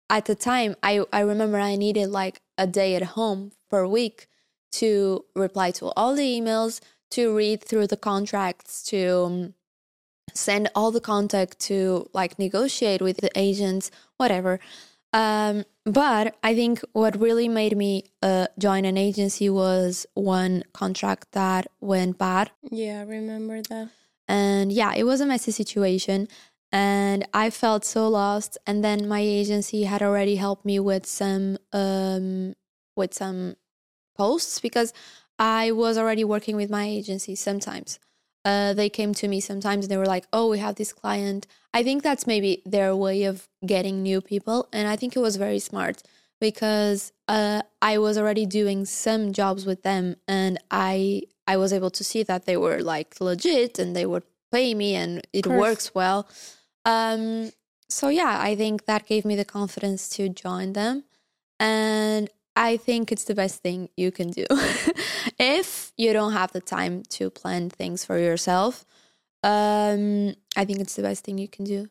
B: at the time I I remember I needed like a day at home per week to reply to all the emails, to read through the contracts, to send all the contact to like negotiate with the agents, whatever. Um, but I think what really made me uh, join an agency was one contract that went bad.
A: Yeah, I remember that.
B: And yeah, it was a messy situation. And I felt so lost. And then my agency had already helped me with some um, with some posts because I was already working with my agency sometimes. Uh, they came to me sometimes and they were like, "Oh, we have this client." I think that's maybe their way of getting new people, and I think it was very smart because uh, I was already doing some jobs with them, and I I was able to see that they were like legit and they would pay me and it works well. Um, so yeah, I think that gave me the confidence to join them, and I think it's the best thing you can do. if you don't have the time to plan things for yourself, um, I think it's the best thing you can do.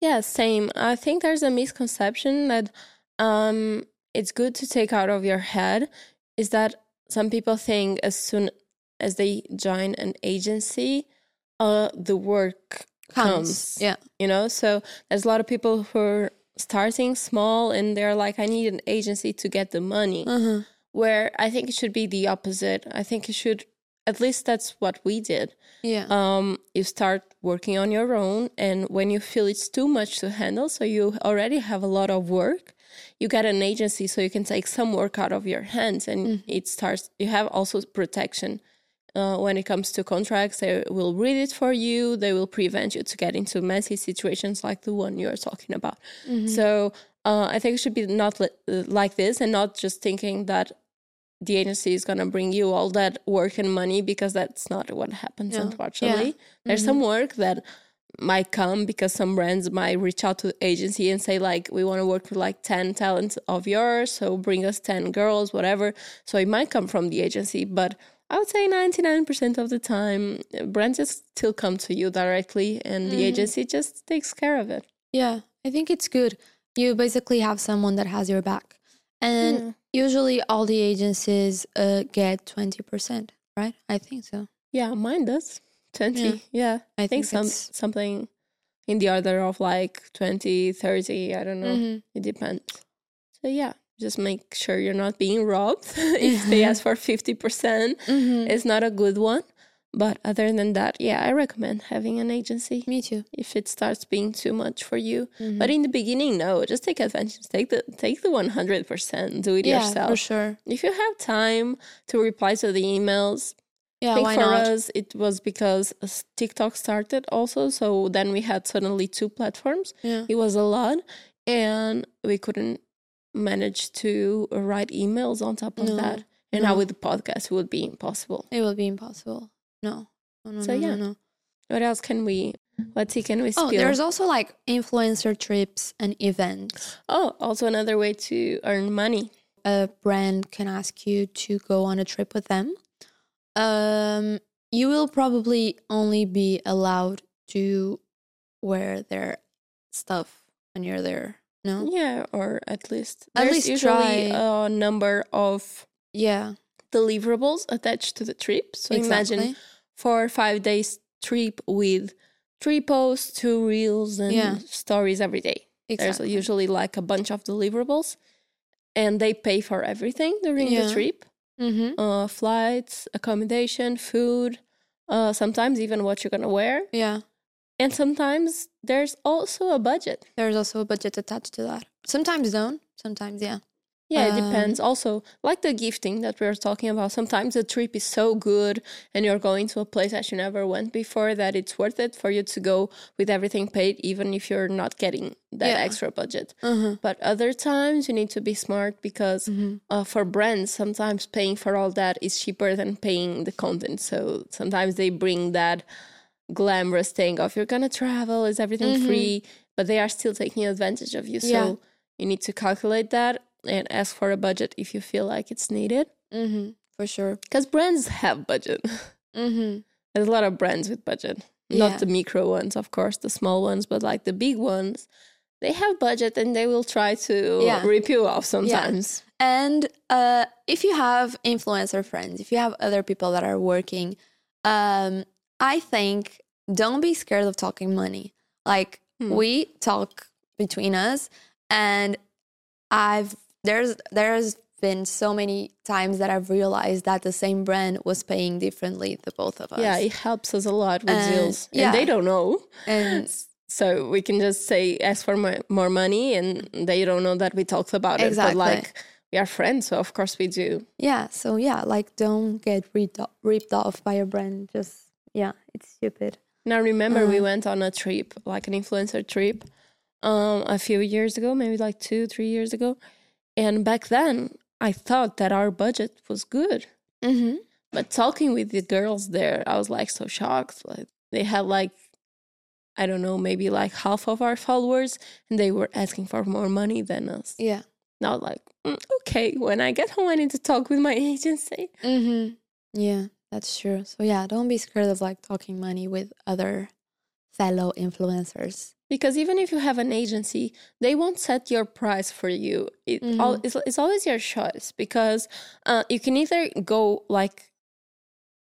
A: Yeah, same. I think there's a misconception that um, it's good to take out of your head is that some people think as soon as they join an agency, uh, the work comes.
B: Yeah.
A: You know, so there's a lot of people who are starting small and they're like, I need an agency to get the money.
B: Uh-huh.
A: Where I think it should be the opposite. I think it should, at least that's what we did.
B: Yeah.
A: um, you start working on your own and when you feel it's too much to handle so you already have a lot of work you get an agency so you can take some work out of your hands and it starts you have also protection uh, when it comes to contracts they will read it for you. They will prevent you to get into messy situations like the one you're talking about. So uh, i think it should be not li- like this and not just thinking that the agency is going to bring you all that work and money because that's not what happens
B: No.
A: unfortunately. There's some work that might come because some brands might reach out to the agency and say like we want to work with like 10 talents of yours so bring us 10 girls whatever. So it might come from the agency but i would say 99% of the time brands just still come to you directly and the agency just takes care of it
B: Yeah, I think it's good. You basically have someone that has your back. And
A: Yeah.
B: usually all the agencies uh, get 20%, right? I think so.
A: yeah mine does 20
B: Yeah.
A: yeah,
B: I
A: i think
B: think
A: some something in the order of like 20 30 i don't know
B: Mhm.
A: It depends. So yeah, just make sure you're not being robbed. if they ask for fifty percent,
B: Mhm.
A: it's not a good one. But other than that, yeah, I recommend having an agency
B: Me too.
A: if it starts being too much for you.
B: Mhm.
A: But in the beginning, no, just take advantage. Take the take the one hundred percent. Do it
B: yeah,
A: yourself.
B: for sure.
A: If you have time to reply to the emails,
B: Yeah,
A: I think for
B: not?
A: us it was because TikTok started also. So then we had suddenly two platforms
B: Yeah.
A: it was a lot and we couldn't manage to write emails on top of
B: No,
A: that and now with the podcast it would be impossible
B: It will be impossible. No. No, no,
A: So,
B: no, no,
A: yeah.
B: no.
A: what else can we what tea can we
B: Oh, there's also like influencer trips and events.
A: oh also another way to earn money
B: a brand can ask you to go on a trip with them. Um, you will probably only be allowed to wear their stuff when you're there. No.
A: yeah or at least
B: At
A: there's
B: least
A: usually
B: try.
A: a number of
B: Yeah.
A: deliverables attached to the trip so imagine four or five days trip with three posts two reels and
B: Yeah.
A: stories every day There's usually like a bunch of deliverables, and they pay for everything during the trip:
B: Mm-hmm.
A: uh, flights, accommodation, food, uh, sometimes even what you're gonna wear,
B: Yeah.
A: And sometimes there's also a budget.
B: There's also a budget attached to that. Sometimes don't. Sometimes yeah.
A: Yeah, it
B: Um,
A: depends. Also, like the gifting that we were talking about, sometimes the trip is so good and you're going to a place that you never went before that it's worth it for you to go with everything paid, even if you're not getting that
B: Yeah.
A: extra budget.
B: Uh-huh.
A: But other times you need to be smart because
B: Mm-hmm.
A: uh, for brands, sometimes paying for all that is cheaper than paying the content. So sometimes they bring that glamorous thing of you're gonna travel, is everything free, but they are still taking advantage of you. So
B: Mm-hmm. Yeah.
A: you need to calculate that and ask for a budget if you feel like it's needed.
B: Mm-hmm. For sure.
A: Because brands have budget.
B: Mm-hmm.
A: There's a lot of brands with budget.
B: Yeah.
A: Not the micro ones, of course, the small ones, but like the big ones. They have budget and they will try to
B: Yeah.
A: rip you off sometimes.
B: And uh, if you have influencer friends, if you have other people that are working, um, I think don't be scared of talking money. Like
A: Hmm.
B: we talk between us, and I've there's there's been so many times that I've realized that the same brand was paying differently the both of us.
A: Yeah, it helps us a lot with
B: And-
A: deals.
B: yeah.
A: And they don't know.
B: and
A: So we can just say, ask for more, money, and they don't know that we talked about it.
B: Exactly.
A: But like, we are friends, so of course we do.
B: yeah, so yeah, like don't get ripped off, ripped off by a brand. Just yeah, it's stupid.
A: Now, remember, we
B: Uh-huh.
A: went on a trip, like an influencer trip, um, a few years ago, maybe like two, three years ago. And back then, I thought that our budget was good.
B: Mm-hmm.
A: But talking with the girls there, I was like so shocked. Like they had like, I don't know, maybe like half of our followers, and they were asking for more money than us.
B: Yeah.
A: Now, like, mm, okay, when I get home, I need to talk with my agency.
B: Mm-hmm. Yeah, that's true. So yeah, don't be scared of like talking money with other fellow influencers.
A: Because even if you have an agency, they won't set your price for you. It al- it's, it's always your choice because uh, you can either go like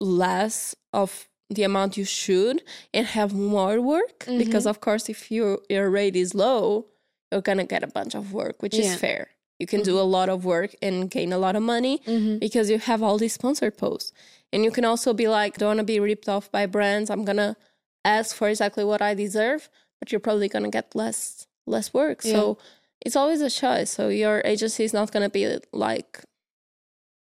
A: less of the amount you should and have more work. Because of course, if your your rate is low, you're gonna get a bunch of work, which
B: Yeah.
A: is fair. You can do a lot of work and gain a lot of money
B: Mm-hmm.
A: because you have all these sponsored posts. And you can also be like, don't want to be ripped off by brands. I'm gonna ask for exactly what I deserve, but you're probably gonna get less less work. So it's always a choice. So your agency is not gonna be like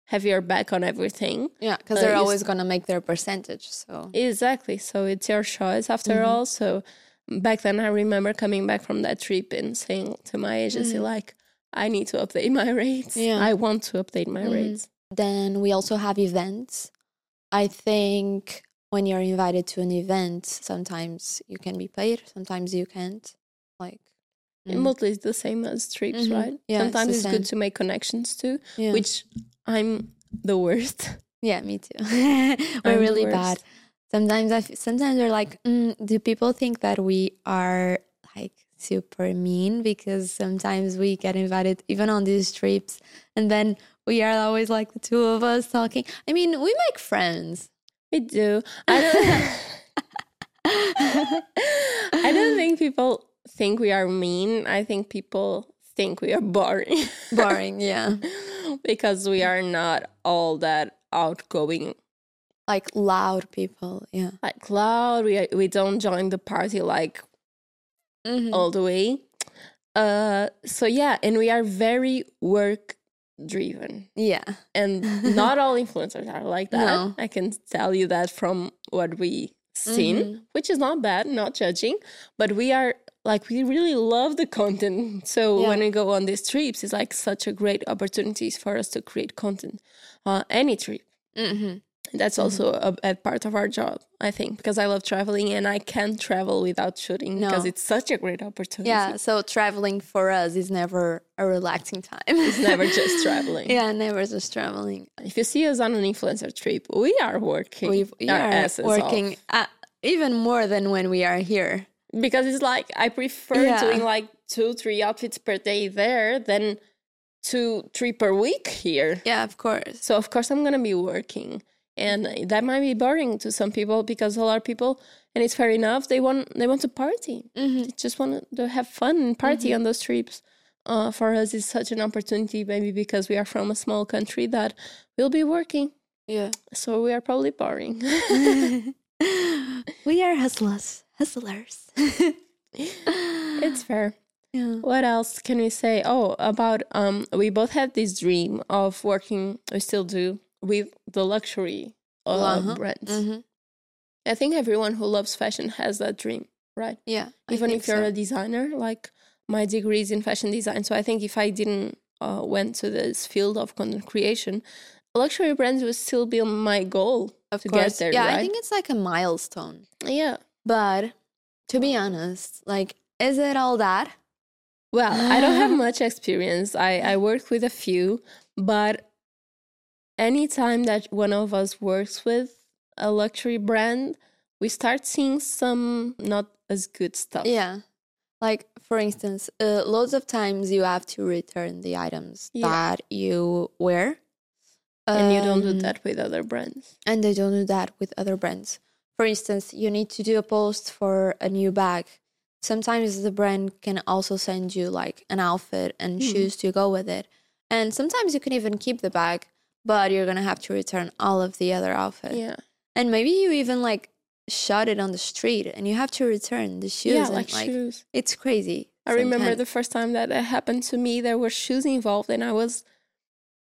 A: have your back on everything.
B: Yeah, because they're always gonna make their percentage. So
A: Exactly. So it's your choice after
B: Mhm.
A: all. So back then I remember coming back from that trip and saying to my agency
B: Mhm.
A: like I need to update my rates.
B: Yeah.
A: I want to update my
B: Mhm.
A: rates.
B: then we also have events. I think when you're invited to an event, sometimes you can be paid, sometimes you can't. Like mm,
A: mostly it's the same as trips,
B: Mhm.
A: right?
B: Yeah,
A: Sometimes
B: the
A: it's, good to make connections too,
B: yeah.
A: which I'm the worst.
B: Yeah, me too. We're
A: I'm
B: really bad. Sometimes I f- sometimes they're like, mm, do people think that we are like super mean because sometimes we get invited even on these trips and then we are always like the two of us talking. I mean, we make friends.
A: We do. I don't. I don't think people think we are mean. I think people think we are boring
B: Boring, yeah.
A: because we are not all that outgoing.
B: Like loud people, yeah.
A: Like loud, we we don't join the party like
B: Mhm.
A: all the way. Uh, so yeah, and we are very work driven.
B: Yeah.
A: and not all influencers are like that.
B: No.
A: I can tell you that from what we seen,
B: Mhm.
A: which is not bad, not judging, but we are like we really love the content. So
B: Yeah.
A: when we go on these trips, it's like such a great opportunity for us to create content. Uh, any trip.
B: hmm
A: That's also a, a part of our job, I think, because I love traveling and I can't travel without shooting because it's such a great opportunity.
B: Yeah. So traveling for us is never a relaxing time.
A: It's never just traveling.
B: yeah, never just traveling.
A: If you see us on an influencer trip, we are working.
B: We, we
A: our
B: are
A: asses off.
B: working uh, even more than when we are here.
A: because it's like I prefer
B: Yeah.
A: doing like two, three outfits per day there than two, three per week here.
B: Yeah, of course.
A: So of course I'm gonna be working, and that might be boring to some people because a lot of people, and it's fair enough. They want they want to party.
B: hmm
A: They just want to have fun and party on those trips. Uh, for us, it's such an opportunity, maybe because we are from a small country that we'll be working.
B: Yeah.
A: So we are probably boring.
B: we are hustlers. Hustlers.
A: it's fair.
B: Yeah.
A: What else can we say? Oh, about um, we both had this dream of working. We still do with the luxury uh,
B: Uh-huh.
A: brands.
B: hmm
A: I think everyone who loves fashion has that dream, right?
B: Yeah.
A: Even if you're
B: so.
A: a designer, like my degree is in fashion design, so I think if I didn't uh, went to this field of content creation, luxury brands would still be my goal
B: of
A: to
B: course.
A: get there.
B: yeah,
A: right?
B: I think it's like a milestone.
A: yeah.
B: But to be honest, like, is it all that?
A: Well, I don't have much experience. I, I work with a few, but anytime that one of us works with a luxury brand, we start seeing some not as good stuff.
B: Yeah. Like, for instance, uh, loads of times you have to return the items
A: Yeah.
B: that you wear.
A: And you don't do
B: Um,
A: that with other brands.
B: And they don't do that with other brands. For instance, you need to do a post for a new bag. Sometimes the brand can also send you like an outfit and
A: Mhm.
B: shoes to go with it. And sometimes you can even keep the bag, but you're going to have to return all of the other outfit.
A: Yeah.
B: And maybe you even like shot it on the street and you have to return the shoes.
A: yeah,
B: and,
A: like, shoes.
B: It's crazy.
A: I remember the first time that it happened to me, there were shoes involved, and I was,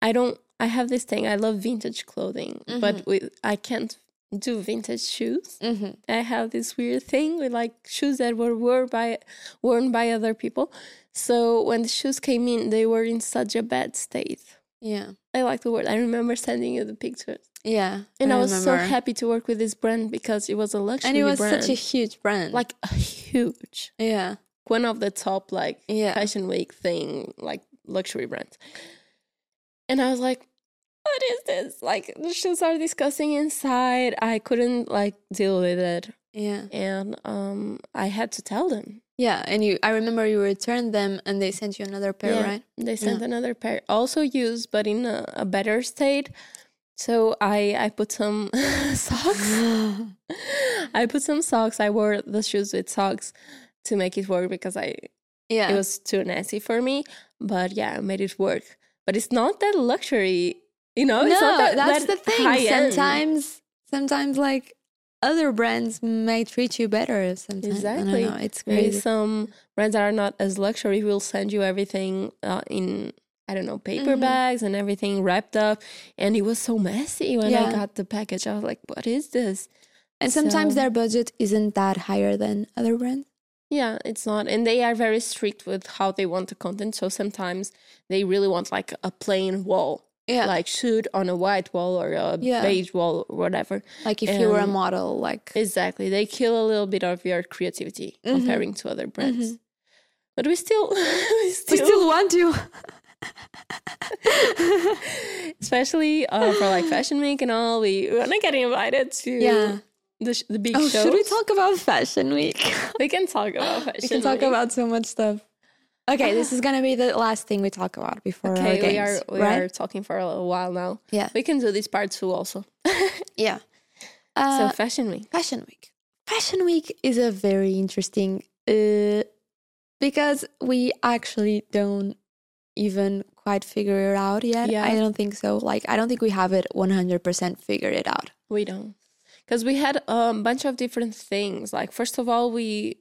A: I don't, I have this thing. I love vintage clothing,
B: Mhm.
A: but with I can't do vintage shoes.
B: Mhm.
A: I have this weird thing with like shoes that were worn by worn by other people. So when the shoes came in, they were in such a bad state.
B: Yeah.
A: I like the word. I remember sending you the pictures,
B: Yeah.
A: and I, was so happy to work with this brand because it was a luxury brand.
B: And it was
A: brand,
B: such a huge brand.
A: like a huge
B: yeah.
A: one of the top like
B: Yeah.
A: fashion week thing like luxury brands. And I was like, what is this? Like the shoes are disgusting inside. I couldn't like deal with it.
B: Yeah.
A: And um I had to tell them.
B: Yeah, and you I remember you returned them and they sent you another pair,
A: Yeah.
B: right?
A: They sent another pair, also used but in a, a better state. So I I put some socks. I put some socks. I wore the shoes with socks to make it work because I
B: yeah.
A: it was too nasty for me. But yeah, I made it work. But it's not that luxury, you know.
B: no,
A: it's not that,
B: that's
A: that
B: the thing. Sometimes sometimes like other brands may treat you better sometimes. I don't
A: Exactly.
B: know, It's
A: Maybe some brands that are not as luxury will send you everything uh, in I don't know paper
B: Mhm.
A: bags and everything wrapped up, and it was so messy when I got the package. I was like, "What is this?"
B: And sometimes
A: So-
B: their budget isn't that higher than other brands.
A: Yeah, it's not, and they are very strict with how they want the content. So sometimes they really want like a plain wall,
B: Yeah. Like
A: shoot on a white wall or a
B: Yeah.
A: beige wall or whatever.
B: like if you were a model, like
A: Exactly. They kill a little bit of your creativity
B: Mhm.
A: comparing to other brands.
B: Mhm.
A: But we still, we
B: we
A: still,
B: still want to.
A: especially uh, for like fashion week and all, we want to get invited to
B: yeah.
A: the, sh- the big
B: Oh,
A: shows.
B: should we talk about fashion week?
A: We can talk about fashion
B: we can talk
A: week.
B: about so much stuff. Okay, this is gonna be the last thing we talk about before our
A: Okay,
B: games,
A: we are we
B: right?
A: are talking for a little while now.
B: Yeah.
A: we can do this part two also.
B: Yeah.
A: so
B: Uh,
A: fashion week.
B: Fashion Week. Fashion Week is a very interesting uh, because we actually don't even quite figure it out yet.
A: Yeah.
B: I don't think so. Like, I don't think we have it 100% figured it out.
A: We don't, because we had a bunch of different things. Like first of all, we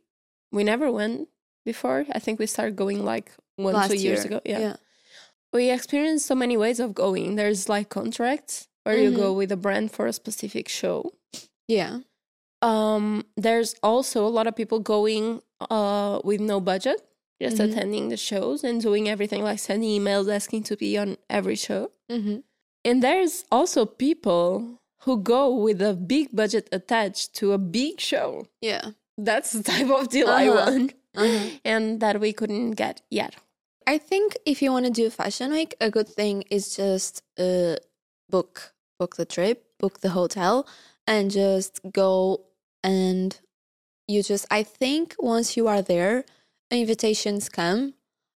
A: we never went before. I think we started going like one
B: Last
A: two years
B: year.
A: ago. Yeah.
B: Yeah.
A: we experienced so many ways of going. There's like contracts where you go with a brand for a specific show.
B: Yeah.
A: Um, there's also a lot of people going uh with no budget, just
B: Mhm.
A: attending the shows and doing everything like sending emails asking to be on every show.
B: Mm-hmm.
A: And there's also people who go with a big budget attached to a big show.
B: Yeah.
A: That's the type of deal I
B: Uh-huh.
A: want,
B: Uh-huh.
A: and that we couldn't get yet.
B: I think if you want to do Fashion Week, a good thing is just uh, book book the trip, book the hotel, and just go and you just. I think once you are there, invitations come.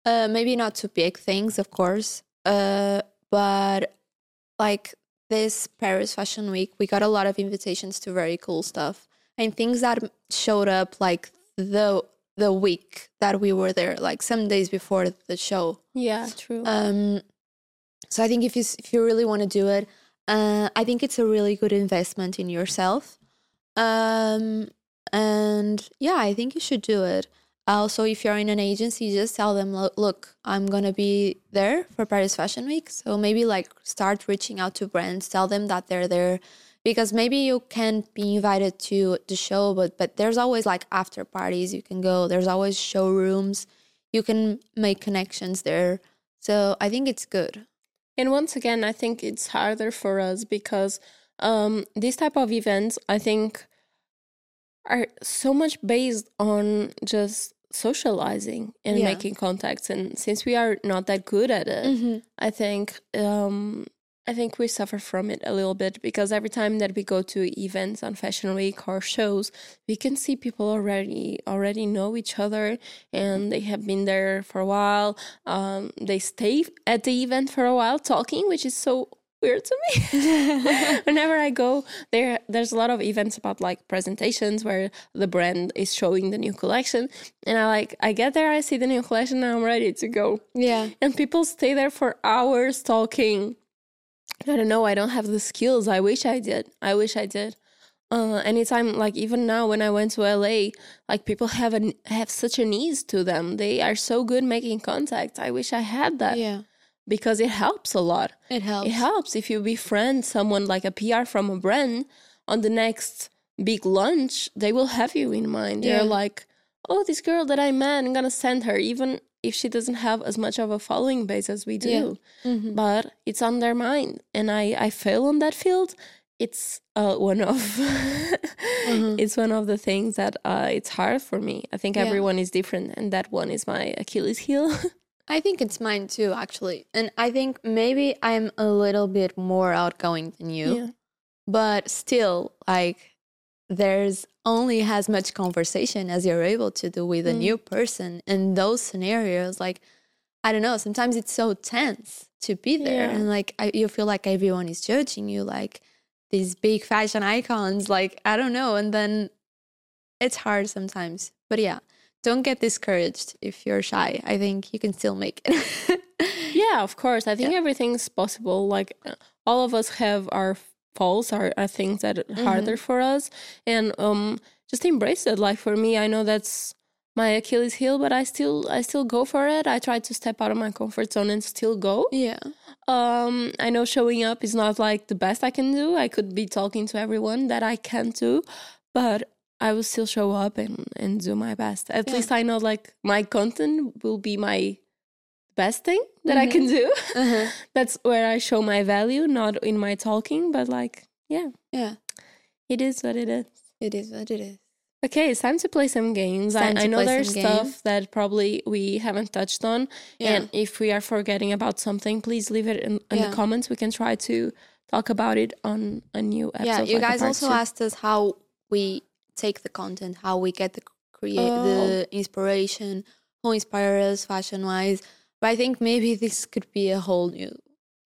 B: Uh, maybe not to big things, of course, uh, but like this Paris Fashion Week, we got a lot of invitations to very cool stuff and things that showed up like the the week that we were there, like some days before the show.
A: Yeah, true.
B: Um, so I think if you if you really want to do it, uh, I think it's a really good investment in yourself. Um, and yeah, I think you should do it. Also, if you're in an agency, just tell them, look, I'm gonna be there for Paris Fashion Week. So maybe like start reaching out to brands, tell them that they're there, because maybe you can't be invited to the show, but but there's always like after parties you can go. There's always showrooms. You can make connections there. So I think it's good.
A: And once again, I think it's harder for us because um, these type of events, I think, are so much based on just socializing and
B: Yeah.
A: making contacts. And since we are not that good at it,
B: Mm-hmm.
A: I think um, I think we suffer from it a little bit because every time that we go to events on Fashion Week or shows, we can see people already already know each other and they have been there for a while. Um, they stay at the event for a while talking, which is so weird to me. Whenever I go there, there's a lot of events about like presentations where the brand is showing the new collection, and I like I get there, I see the new collection, and I'm ready to go
B: Yeah.
A: and people stay there for hours talking. I don't know. I don't have the skills. I wish I did. I wish I did. Uh, anytime, like even now when I went to LA, like people have an have such an ease to them. They are so good making contact. I wish I had that
B: Yeah.
A: because it helps a lot.
B: It helps.
A: It helps if you befriend someone like a PR from a brand on the next big lunch, they will have you in mind.
B: Yeah.
A: They're like, oh, this girl that I met, I'm gonna send her, even if she doesn't have as much of a following base as we do.
B: Yeah. Mhm.
A: But it's on their mind. And I, I fail on that field. It's uh, one of
B: Mhm.
A: it's one of the things that uh, it's hard for me. I think
B: Yeah.
A: everyone is different, and that one is my Achilles heel.
B: I think it's mine too, actually. And I think maybe I'm a little bit more outgoing than you,
A: yeah.
B: but still, like, there's only as much conversation as you're able to do with a
A: Mm.
B: new person. In those scenarios, like, I don't know, sometimes it's so tense to be there.
A: Yeah.
B: And, like, I, you feel like everyone is judging you, like, these big fashion icons. Like, I don't know. And then it's hard sometimes. But yeah, don't get discouraged if you're shy. I think you can still make it.
A: Yeah, of course. I think everything's possible. Like all of us have our faults, are, our things that are harder for us, and um, just embrace it. Like for me, I know that's my Achilles heel, but I still I still go for it. I try to step out of my comfort zone and still go.
B: yeah.
A: Um, I know showing up is not like the best I can do. I could be talking to everyone that I can do, but I will still show up and, and do my best. At
B: Yeah.
A: least I know like my content will be my best thing that I can do.
B: Uh-huh.
A: That's where I show my value, not in my talking, but like, yeah,
B: Yeah.
A: it is what it is.
B: It is what it is.
A: Okay, it's time to play some games. I, I know there's stuff
B: games.
A: that probably we haven't touched on.
B: Yeah.
A: And if we are forgetting about something, please leave it in, in
B: Yeah.
A: the comments. We can try to talk about it on a new episode.
B: yeah, you
A: like
B: guys also
A: two.
B: asked us how we take the content, how we get the create
A: Oh.
B: the inspiration, who inspire us fashion wise. But I think maybe this could be a whole new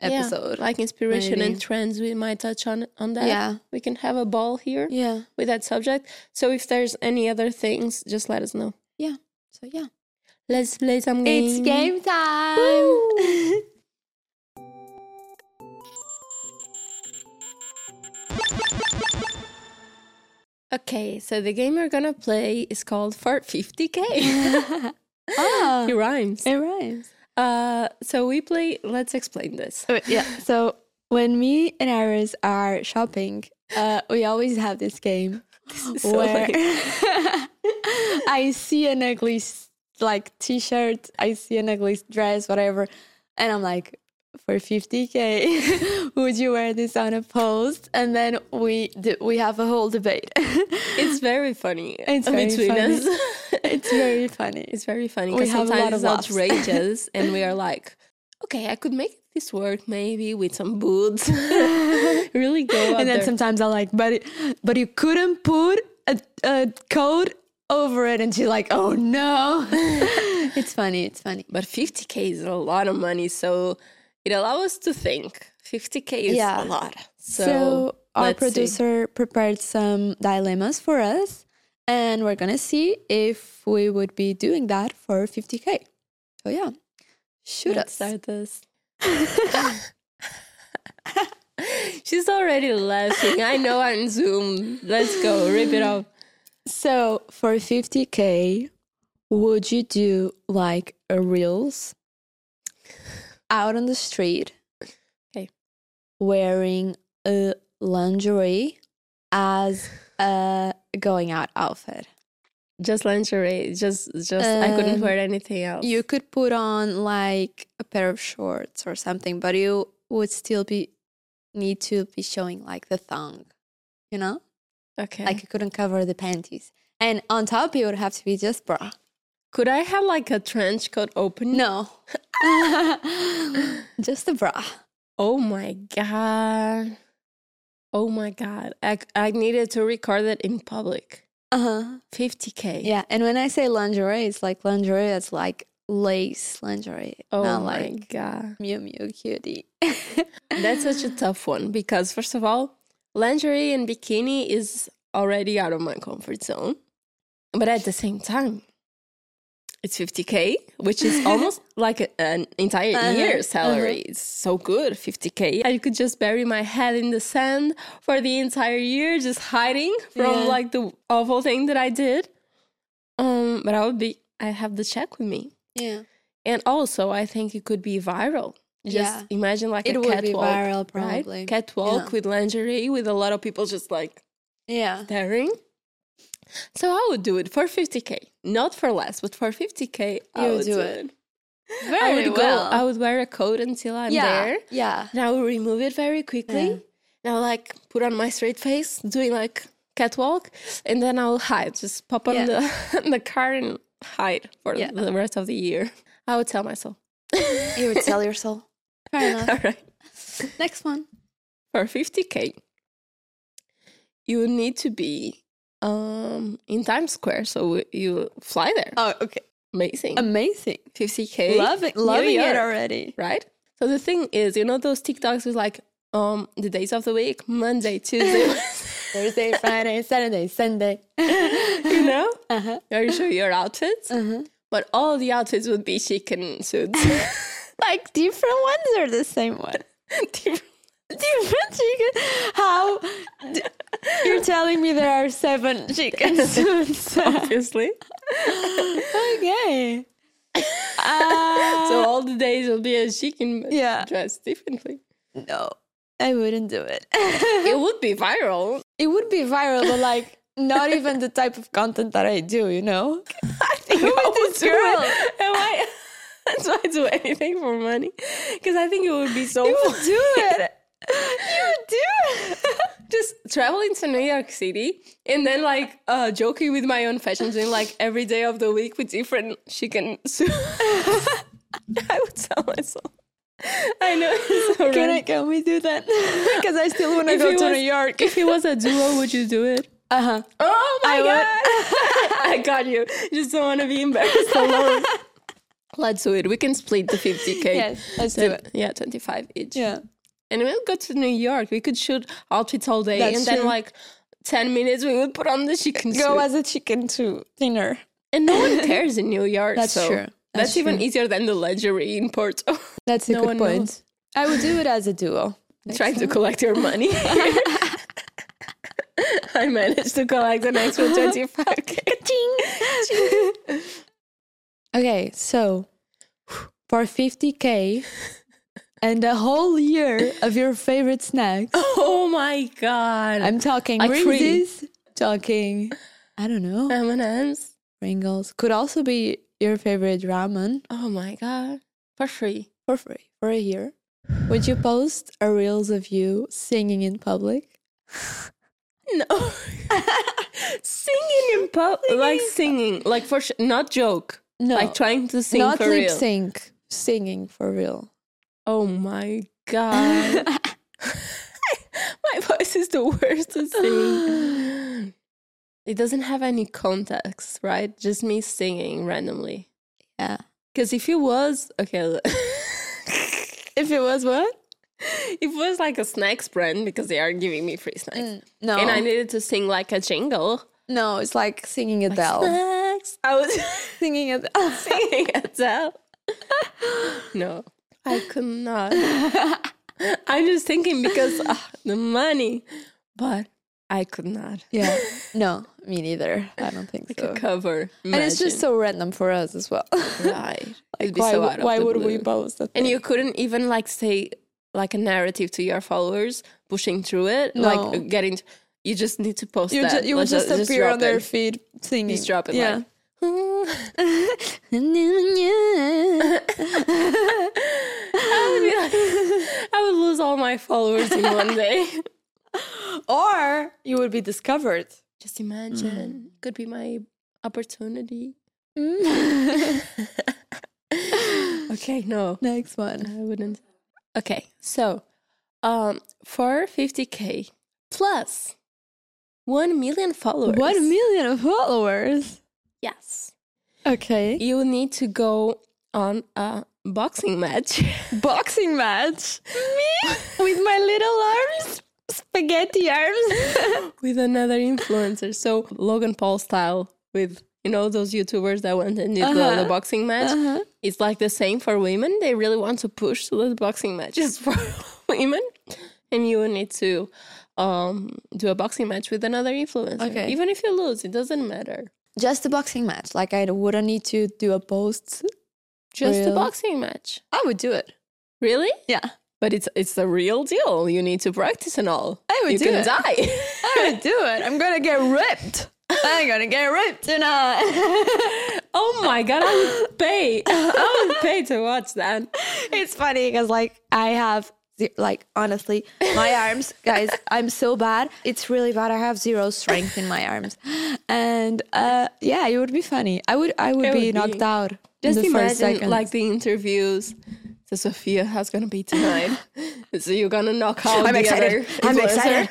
A: Yeah,
B: episode.
A: like inspiration
B: maybe.
A: and trends. We might touch on on that.
B: yeah.
A: We can have a ball here
B: Yeah.
A: with that subject. So if there's any other things, just let us know. Yeah.
B: So yeah.
A: Let's play some games.
B: It's game time.
A: Okay, so the game we're gonna play is called Fart 50k.
B: oh, ah.
A: it rhymes.
B: it rhymes.
A: Uh, so we play. Let's explain this.
B: Uh, yeah. So when me and Iris are shopping, uh, we always have this game
A: is so
B: where. I see an ugly like t-shirt, I see an ugly dress, whatever, and I'm like, for 50k, would you wear this on a post? And then we d- we have a whole debate.
A: It's very funny
B: It's very
A: between
B: funny.
A: us.
B: it's very funny.
A: it's very funny because
B: have a lot
A: sometimes it's
B: laughs.
A: outrageous, and we are like, okay, I could make this work maybe with some boots. really go
B: and then
A: there.
B: sometimes I'm like, but it, but you couldn't put a, a coat over it, and she's like, oh no. it's funny. It's funny.
A: But 50k is a lot of money, so it allows us to think. 50k is
B: Yeah.
A: a lot. So,
B: So, our
A: let's see.
B: producer prepared some dilemmas for us, and we're gonna see if we would be doing that for 50k. So yeah, shoot
A: Let's
B: us.
A: start this. She's already laughing. I know on Zoom. Let's go. Rip it off.
B: So for 50k, Would you do like a reels out on the street?
A: Okay.
B: Wearing a lingerie as a going out outfit.
A: Just lingerie. Just just I couldn't
B: Um,
A: wear anything else.
B: You could put on like a pair of shorts or something, but you would still be need to be showing like the thong, you know?
A: okay.
B: Like you couldn't cover the panties. And on top it would have to be just bra.
A: could I have like a trench coat open?
B: No. just a bra.
A: Oh my god. Oh my god. I I needed to record it in public.
B: Uh-huh.
A: 50k.
B: Yeah, and when I say lingerie, it's like lingerie that's like lace lingerie,
A: Oh
B: not
A: my
B: like
A: god.
B: Mew Mew cutie.
A: That's such a tough one because first of all, lingerie and bikini is already out of my comfort zone. But at the same time, it's 50k, which is almost like a- an entire
B: Uh-huh,
A: year's salary. It's so good, 50k. I could just bury my head in the sand for the entire year, just hiding from
B: Yeah.
A: like the awful thing that I did. Um, but I would be, I have the check with me.
B: yeah,
A: And also, I think it could be viral. Just
B: Yeah.
A: imagine like
B: it
A: a
B: would be
A: catwalk,
B: viral
A: right?
B: probably.
A: Catwalk
B: Yeah.
A: with lingerie with a lot of people just like
B: Yeah,
A: staring. So I would do it for 50k, not for less, but for 50k. I
B: You would
A: would
B: do
A: do
B: it.
A: it.
B: very
A: I would
B: well.
A: go. I would wear a coat until I'm
B: yeah,
A: there.
B: yeah,
A: And I would remove it very quickly.
B: Yeah.
A: And I'll like put on my straight face, doing like catwalk, and then I'll hide. Just pop on
B: Yeah.
A: the the car and hide for
B: Yeah.
A: the rest of the year. I would tell myself.
B: you would sell your soul. Fair enough.
A: All right.
B: Next one.
A: For 50k, you need to be um in Times Square, so you fly there.
B: Oh, okay.
A: Amazing.
B: Amazing.
A: 50k.
B: Loving, loving it already.
A: Right? So the thing is, you know those TikToks with like um the days of the week, Monday, Tuesday,
B: Thursday, Friday, Saturday, Sunday.
A: you know?
B: Uh-huh.
A: You show your outfits.
B: Uh-huh.
A: But all the outfits would be chicken suits.
B: Like different ones or the same one?
A: Different-
B: Different chicken. How? You're telling me there are seven chicken suits.
A: Obviously.
B: okay. Uh,
A: so all the days will be a chicken
B: yeah.
A: dressed differently.
B: No, I wouldn't do it.
A: It would be viral.
B: it would be viral, but like not even the type of content that I do. You know?
A: I think
B: Who
A: I
B: is
A: would
B: this
A: do it.
B: girl?
A: Am I? That's why I do anything for money. Because I think it would be so
B: You would do it. You do.
A: Just traveling to New York City and then like uh, joking with my own fashion, doing like every day of the week with different chicken suits. I would tell myself. I know. It's so
B: Can I? Can we do that? Because I still want to go to
A: was-
B: New York.
A: If it was a duo, would you do it?
B: Uh huh.
A: Oh my
B: I
A: god! I got you. Just don't want to be embarrassed alone. Let's do it. We can split the 50k.
B: Yes, let's do it.
A: Yeah, 25 each.
B: Yeah.
A: And we'll go to New York. We could shoot outfits all day.
B: That's
A: and then,
B: true.
A: like, 10 minutes, we would put on the chicken
B: Go
A: suit.
B: as a chicken to dinner.
A: and no one cares in New York.
B: That's
A: so
B: true.
A: That's,
B: That's
A: even easier than the lingerie in Porto.
B: That's a
A: No
B: good point.
A: knows.
B: I would do it as a duo. Next
A: Trying to collect your money. I managed to collect an extra 25k.
B: Okay, so for 50k and a whole year of your favorite snacks,
A: Oh my god.
B: I'm talking
A: Like free.
B: Reese's, talking, I don't know,
A: M&M's.
B: Pringles. Could also be your favorite ramen
A: Oh my god. For free.
B: for free for a year. Would you post a reels of you singing in public?
A: No. singing in public. Like singing. Like for sh- not joke.
B: No,
A: Like trying to sing
B: not
A: for
B: lip
A: real.
B: sync, singing for real.
A: Oh my god. my voice is the worst to sing. It doesn't have any context, right? Just me singing randomly.
B: yeah.
A: Because if it was okay,
B: If it was what?
A: if it was like a snacks brand because they are giving me free snacks,
B: Mm, No,
A: and I needed to sing like a jingle,
B: no, it's like singing Adele.
A: snacks, I was
B: singing Adele.
A: singing Adele. no, I could not. I'm just thinking because ah, the money, but I could not.
B: Yeah. no, me neither. I don't think
A: Like
B: so.
A: a cover.
B: And it's just so random for us as well.
A: right. It'd
B: why
A: so
B: w-
A: out of
B: why would we post that?
A: And you couldn't even like say like a narrative to your followers, pushing through it,
B: No.
A: like getting. You just need to post
B: you,
A: that.
B: ju- you would
A: Let's
B: just appear on their
A: it.
B: feed singing.
A: Just drop it.
B: Yeah.
A: Like, I would like- I would lose all my followers in one day.
B: or you would be discovered.
A: Just imagine. Could be my opportunity. Okay, no,
B: Next one.
A: I wouldn't. Okay, so um, for 50k plus 1 million followers.
B: One million followers.
A: Yes.
B: Okay.
A: You need to go on a boxing match.
B: Boxing match. Me with my little arms, spaghetti arms.
A: with another influencer. So Logan Paul style with you know those YouTubers that went and did the, the
B: Uh-huh.
A: boxing match.
B: Uh-huh.
A: It's like the same for women. They really want to push the boxing matches for women, and you need to um, do a boxing match with another influencer.
B: Okay.
A: Even if you lose, it doesn't matter.
B: Just a boxing match. Like I wouldn't need to do a post.
A: Just a boxing match.
B: I would do it.
A: Really?
B: Yeah.
A: But it's it's a real deal. You need to practice and all.
B: I would
A: you
B: do
A: can
B: it.
A: die.
B: I would do it. I'm gonna get ripped. I'm gonna get ripped tonight.
A: oh my god! I would pay. I would pay to watch that.
B: it's funny because like I have like honestly my arms guys I'm so bad it's really bad I have zero strength in my arms and uh yeah it would be funny I would I would
A: It
B: be
A: would
B: knocked
A: be.
B: out
A: Just
B: in the
A: imagine like the interviews. So Sophia, how's gonna be tonight? so you're gonna knock out
B: I'm excited. I'm excited.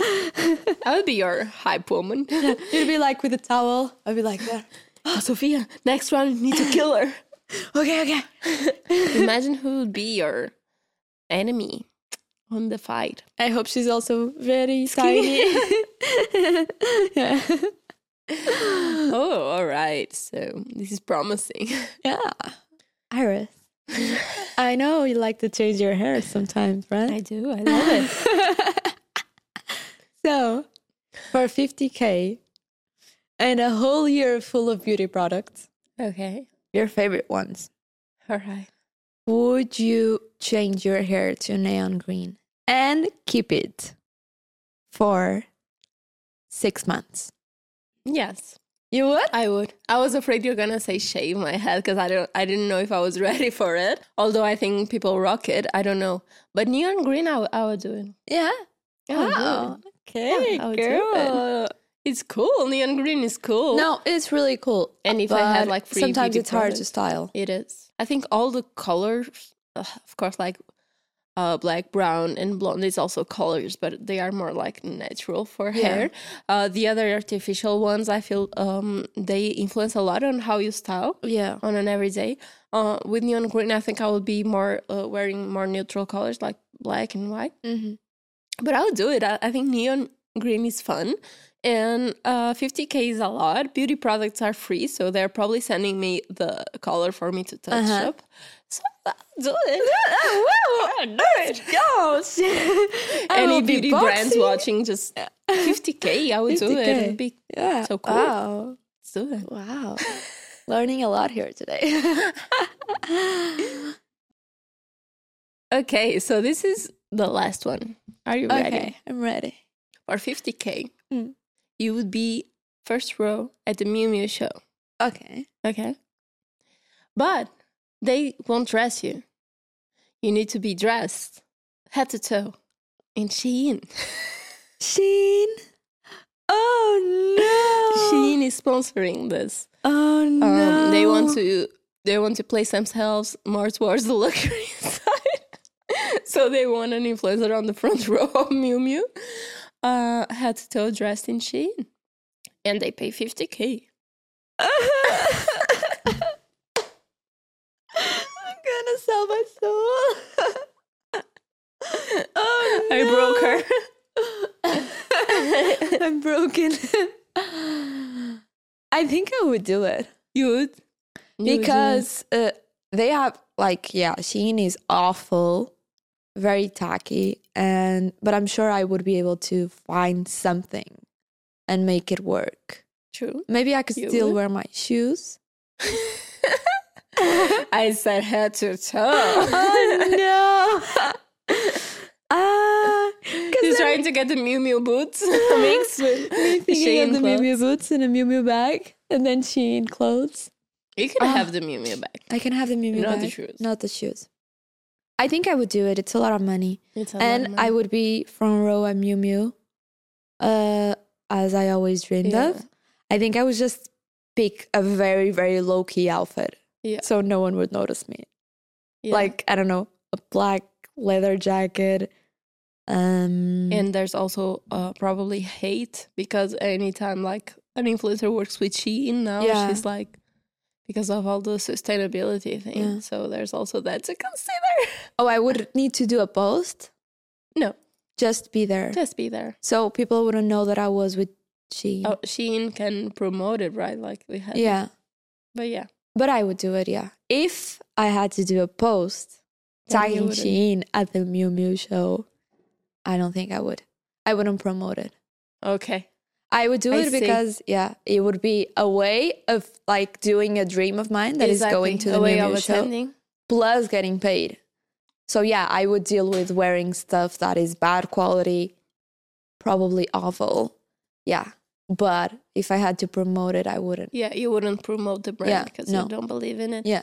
A: I would be your hype woman.
B: you'd be like with a towel I'd be like that
A: oh, Sophia, next round you need to kill her.
B: okay okay
A: Imagine who would be your enemy on the fight.
B: I hope she's also very tiny yeah
A: Oh, all right. So this is promising.
B: yeah Iris I know you like to change your hair sometimes right
A: I do. I love it.
B: So, for 50k and a whole year full of beauty products,
A: okay.
B: your favorite ones,
A: All right.
B: Would you change your hair to neon green and keep it for six months?
A: Yes.
B: You would?
A: I would. I was afraid you're gonna say shave my head because I don't. I didn't know if I was ready for it. Although I think people rock it. I don't know. But neon green, I, w- I would do it.
B: Yeah.
A: I would do
B: Wow.
A: it.
B: Okay,
A: Yeah, I would do it.
B: Oh, girl.
A: It's cool. Neon green is cool.
B: No, it's really cool.
A: And if I had, like, free
B: sometimes it's hard to style.
A: it is. I think all the colors, uh, of course, like uh, black, brown, and blonde is also colors, but they are more like natural for
B: Yeah.
A: hair. Uh, the other artificial ones, I feel um, they influence a lot on how you style.
B: Yeah.
A: on an everyday. Uh, with neon green, I think I would be more uh, wearing more neutral colors like black and white.
B: Mm-hmm.
A: But I would do it. I, I think neon green is fun, and uh, 50k is a lot. Beauty products are free, so they're probably sending me the color for me to touch
B: Uh-huh.
A: up. So I'll do it.
B: I'll do it. Gosh.
A: Any beauty brands watching, just 50k, I would do it. It would be
B: Yeah.
A: So cool.
B: Wow.
A: let's do it.
B: Wow. Learning a lot here today.
A: Okay, so this is the last one. Are you ready?
B: okay, I'm ready.
A: For 50k,
B: Mm.
A: You would be first row at the Miu Miu show.
B: Okay.
A: Okay. But they won't dress you. You need to be dressed head to toe in Shein.
B: Sheen. Oh no.
A: Shein is sponsoring this.
B: Oh no.
A: Um, they want to they want to place themselves more towards the luxury side. so they want an influencer on the front row of Miu Miu, uh, head to toe dressed in Shein, and they pay 50k.
B: I'm gonna sell my soul. oh no.
A: I broke her.
B: I'm broken. I think I would do it
A: You would? You would
B: because uh, they have like yeah, Shein is awful, very tacky, and but I'm sure I would be able to find something and make it work.
A: True.
B: Maybe I could
A: You
B: still
A: would?
B: wear my shoes.
A: I said head to toe.
B: oh no! Ah,
A: He's trying to get the Miu Miu boots mixed with
B: me thinking of the Miu Miu
A: clothes.
B: boots and a Miu Miu bag, and then Shein clothes.
A: You can
B: Ah.
A: have the Miu Miu bag.
B: I can have the Miu Miu
A: Not
B: bag,
A: the shoes.
B: not the shoes. I think I would do it. It's a lot of money,
A: It's a lot
B: and
A: of
B: I would be front row at Miu Miu, uh, as I always dreamed
A: Yeah.
B: of. I think I would just pick a very very low key outfit,
A: Yeah.
B: so no one would notice me.
A: Yeah.
B: Like I don't know, a black leather jacket. Um,
A: and there's also uh, probably hate because anytime like an influencer works with Shein now,
B: Yeah.
A: she's like because of all the sustainability thing.
B: Yeah.
A: So there's also that to consider.
B: oh, I would need to do a post.
A: No,
B: Just be there,
A: just be there.
B: so people wouldn't know that I was with Shein.
A: Oh, Shein can promote it, right? Like we had.
B: yeah.
A: But yeah,
B: But I would do it, yeah. If I had to do a post tagging. Shein at the Miu Miu show, I don't think I would. I wouldn't promote it.
A: okay.
B: I would do
A: I
B: it
A: see.
B: because, yeah, it would be a way of like doing a dream of mine that is going to
A: Exactly.
B: the
A: way of
B: show,
A: attending.
B: plus getting paid. So yeah, I would deal with wearing stuff that is bad quality, probably awful. Yeah, but if I had to promote it, I wouldn't.
A: Yeah, you wouldn't promote the brand
B: Yeah,
A: because
B: no.
A: you don't believe in it.
B: Yeah,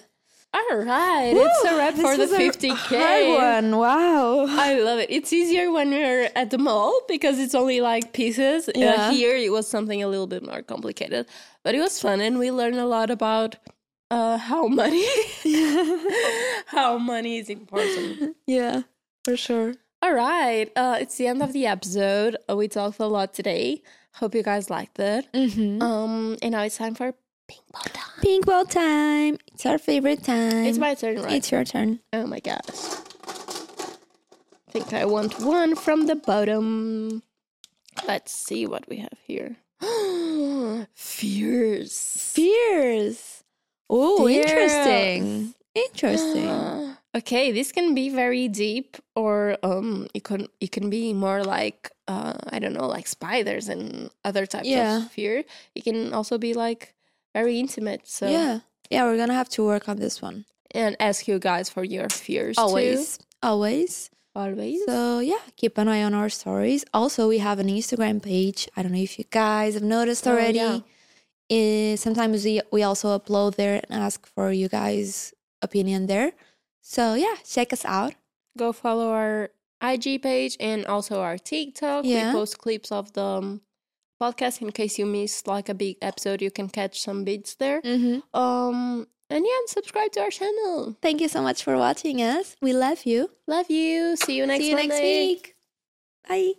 A: All right, it's a wrap for the 50k.
B: one. Wow.
A: I love it. It's easier when you're at the mall because it's only like pieces.
B: Yeah.
A: Uh, here it was something a little bit more complicated, but it was fun and we learned a lot about uh, how money, how money is important.
B: Yeah, for sure.
A: All right, uh, it's the end of the episode. Uh, we talked a lot today. Hope you guys liked it.
B: Mm-hmm.
A: Um, and now it's time for ping pong time.
B: Pink ball time. It's our favorite time.
A: It's my turn, right?
B: It's your turn.
A: Oh my gosh. I think I want one from the bottom. Let's see what we have here. Fears.
B: Fears. Oh, interesting. Interesting.
A: okay, this can be very deep or um it can it can be more like uh I don't know, like spiders and other types
B: Yeah.
A: of fear. It can also be like very intimate. So
B: Yeah. Yeah, we're gonna have to work on this one.
A: and ask you guys for your fears too.
B: Always. Always.
A: Always.
B: So yeah, keep an eye on our stories. Also, we have an Instagram page. I don't know if you guys have noticed already.
A: Oh,
B: already.
A: yeah.
B: Eh, sometimes we we also upload there and ask for you guys' opinion there. So yeah, check us out.
A: go follow our IG page and also our TikTok.
B: Yeah.
A: We post clips of the um, podcast in case you missed like a big episode. You can catch some bits there.
B: Mm-hmm.
A: Um, and yeah, subscribe to our channel.
B: Thank you so much for watching us. We love you.
A: Love you. See you next
B: See you next week. Bye.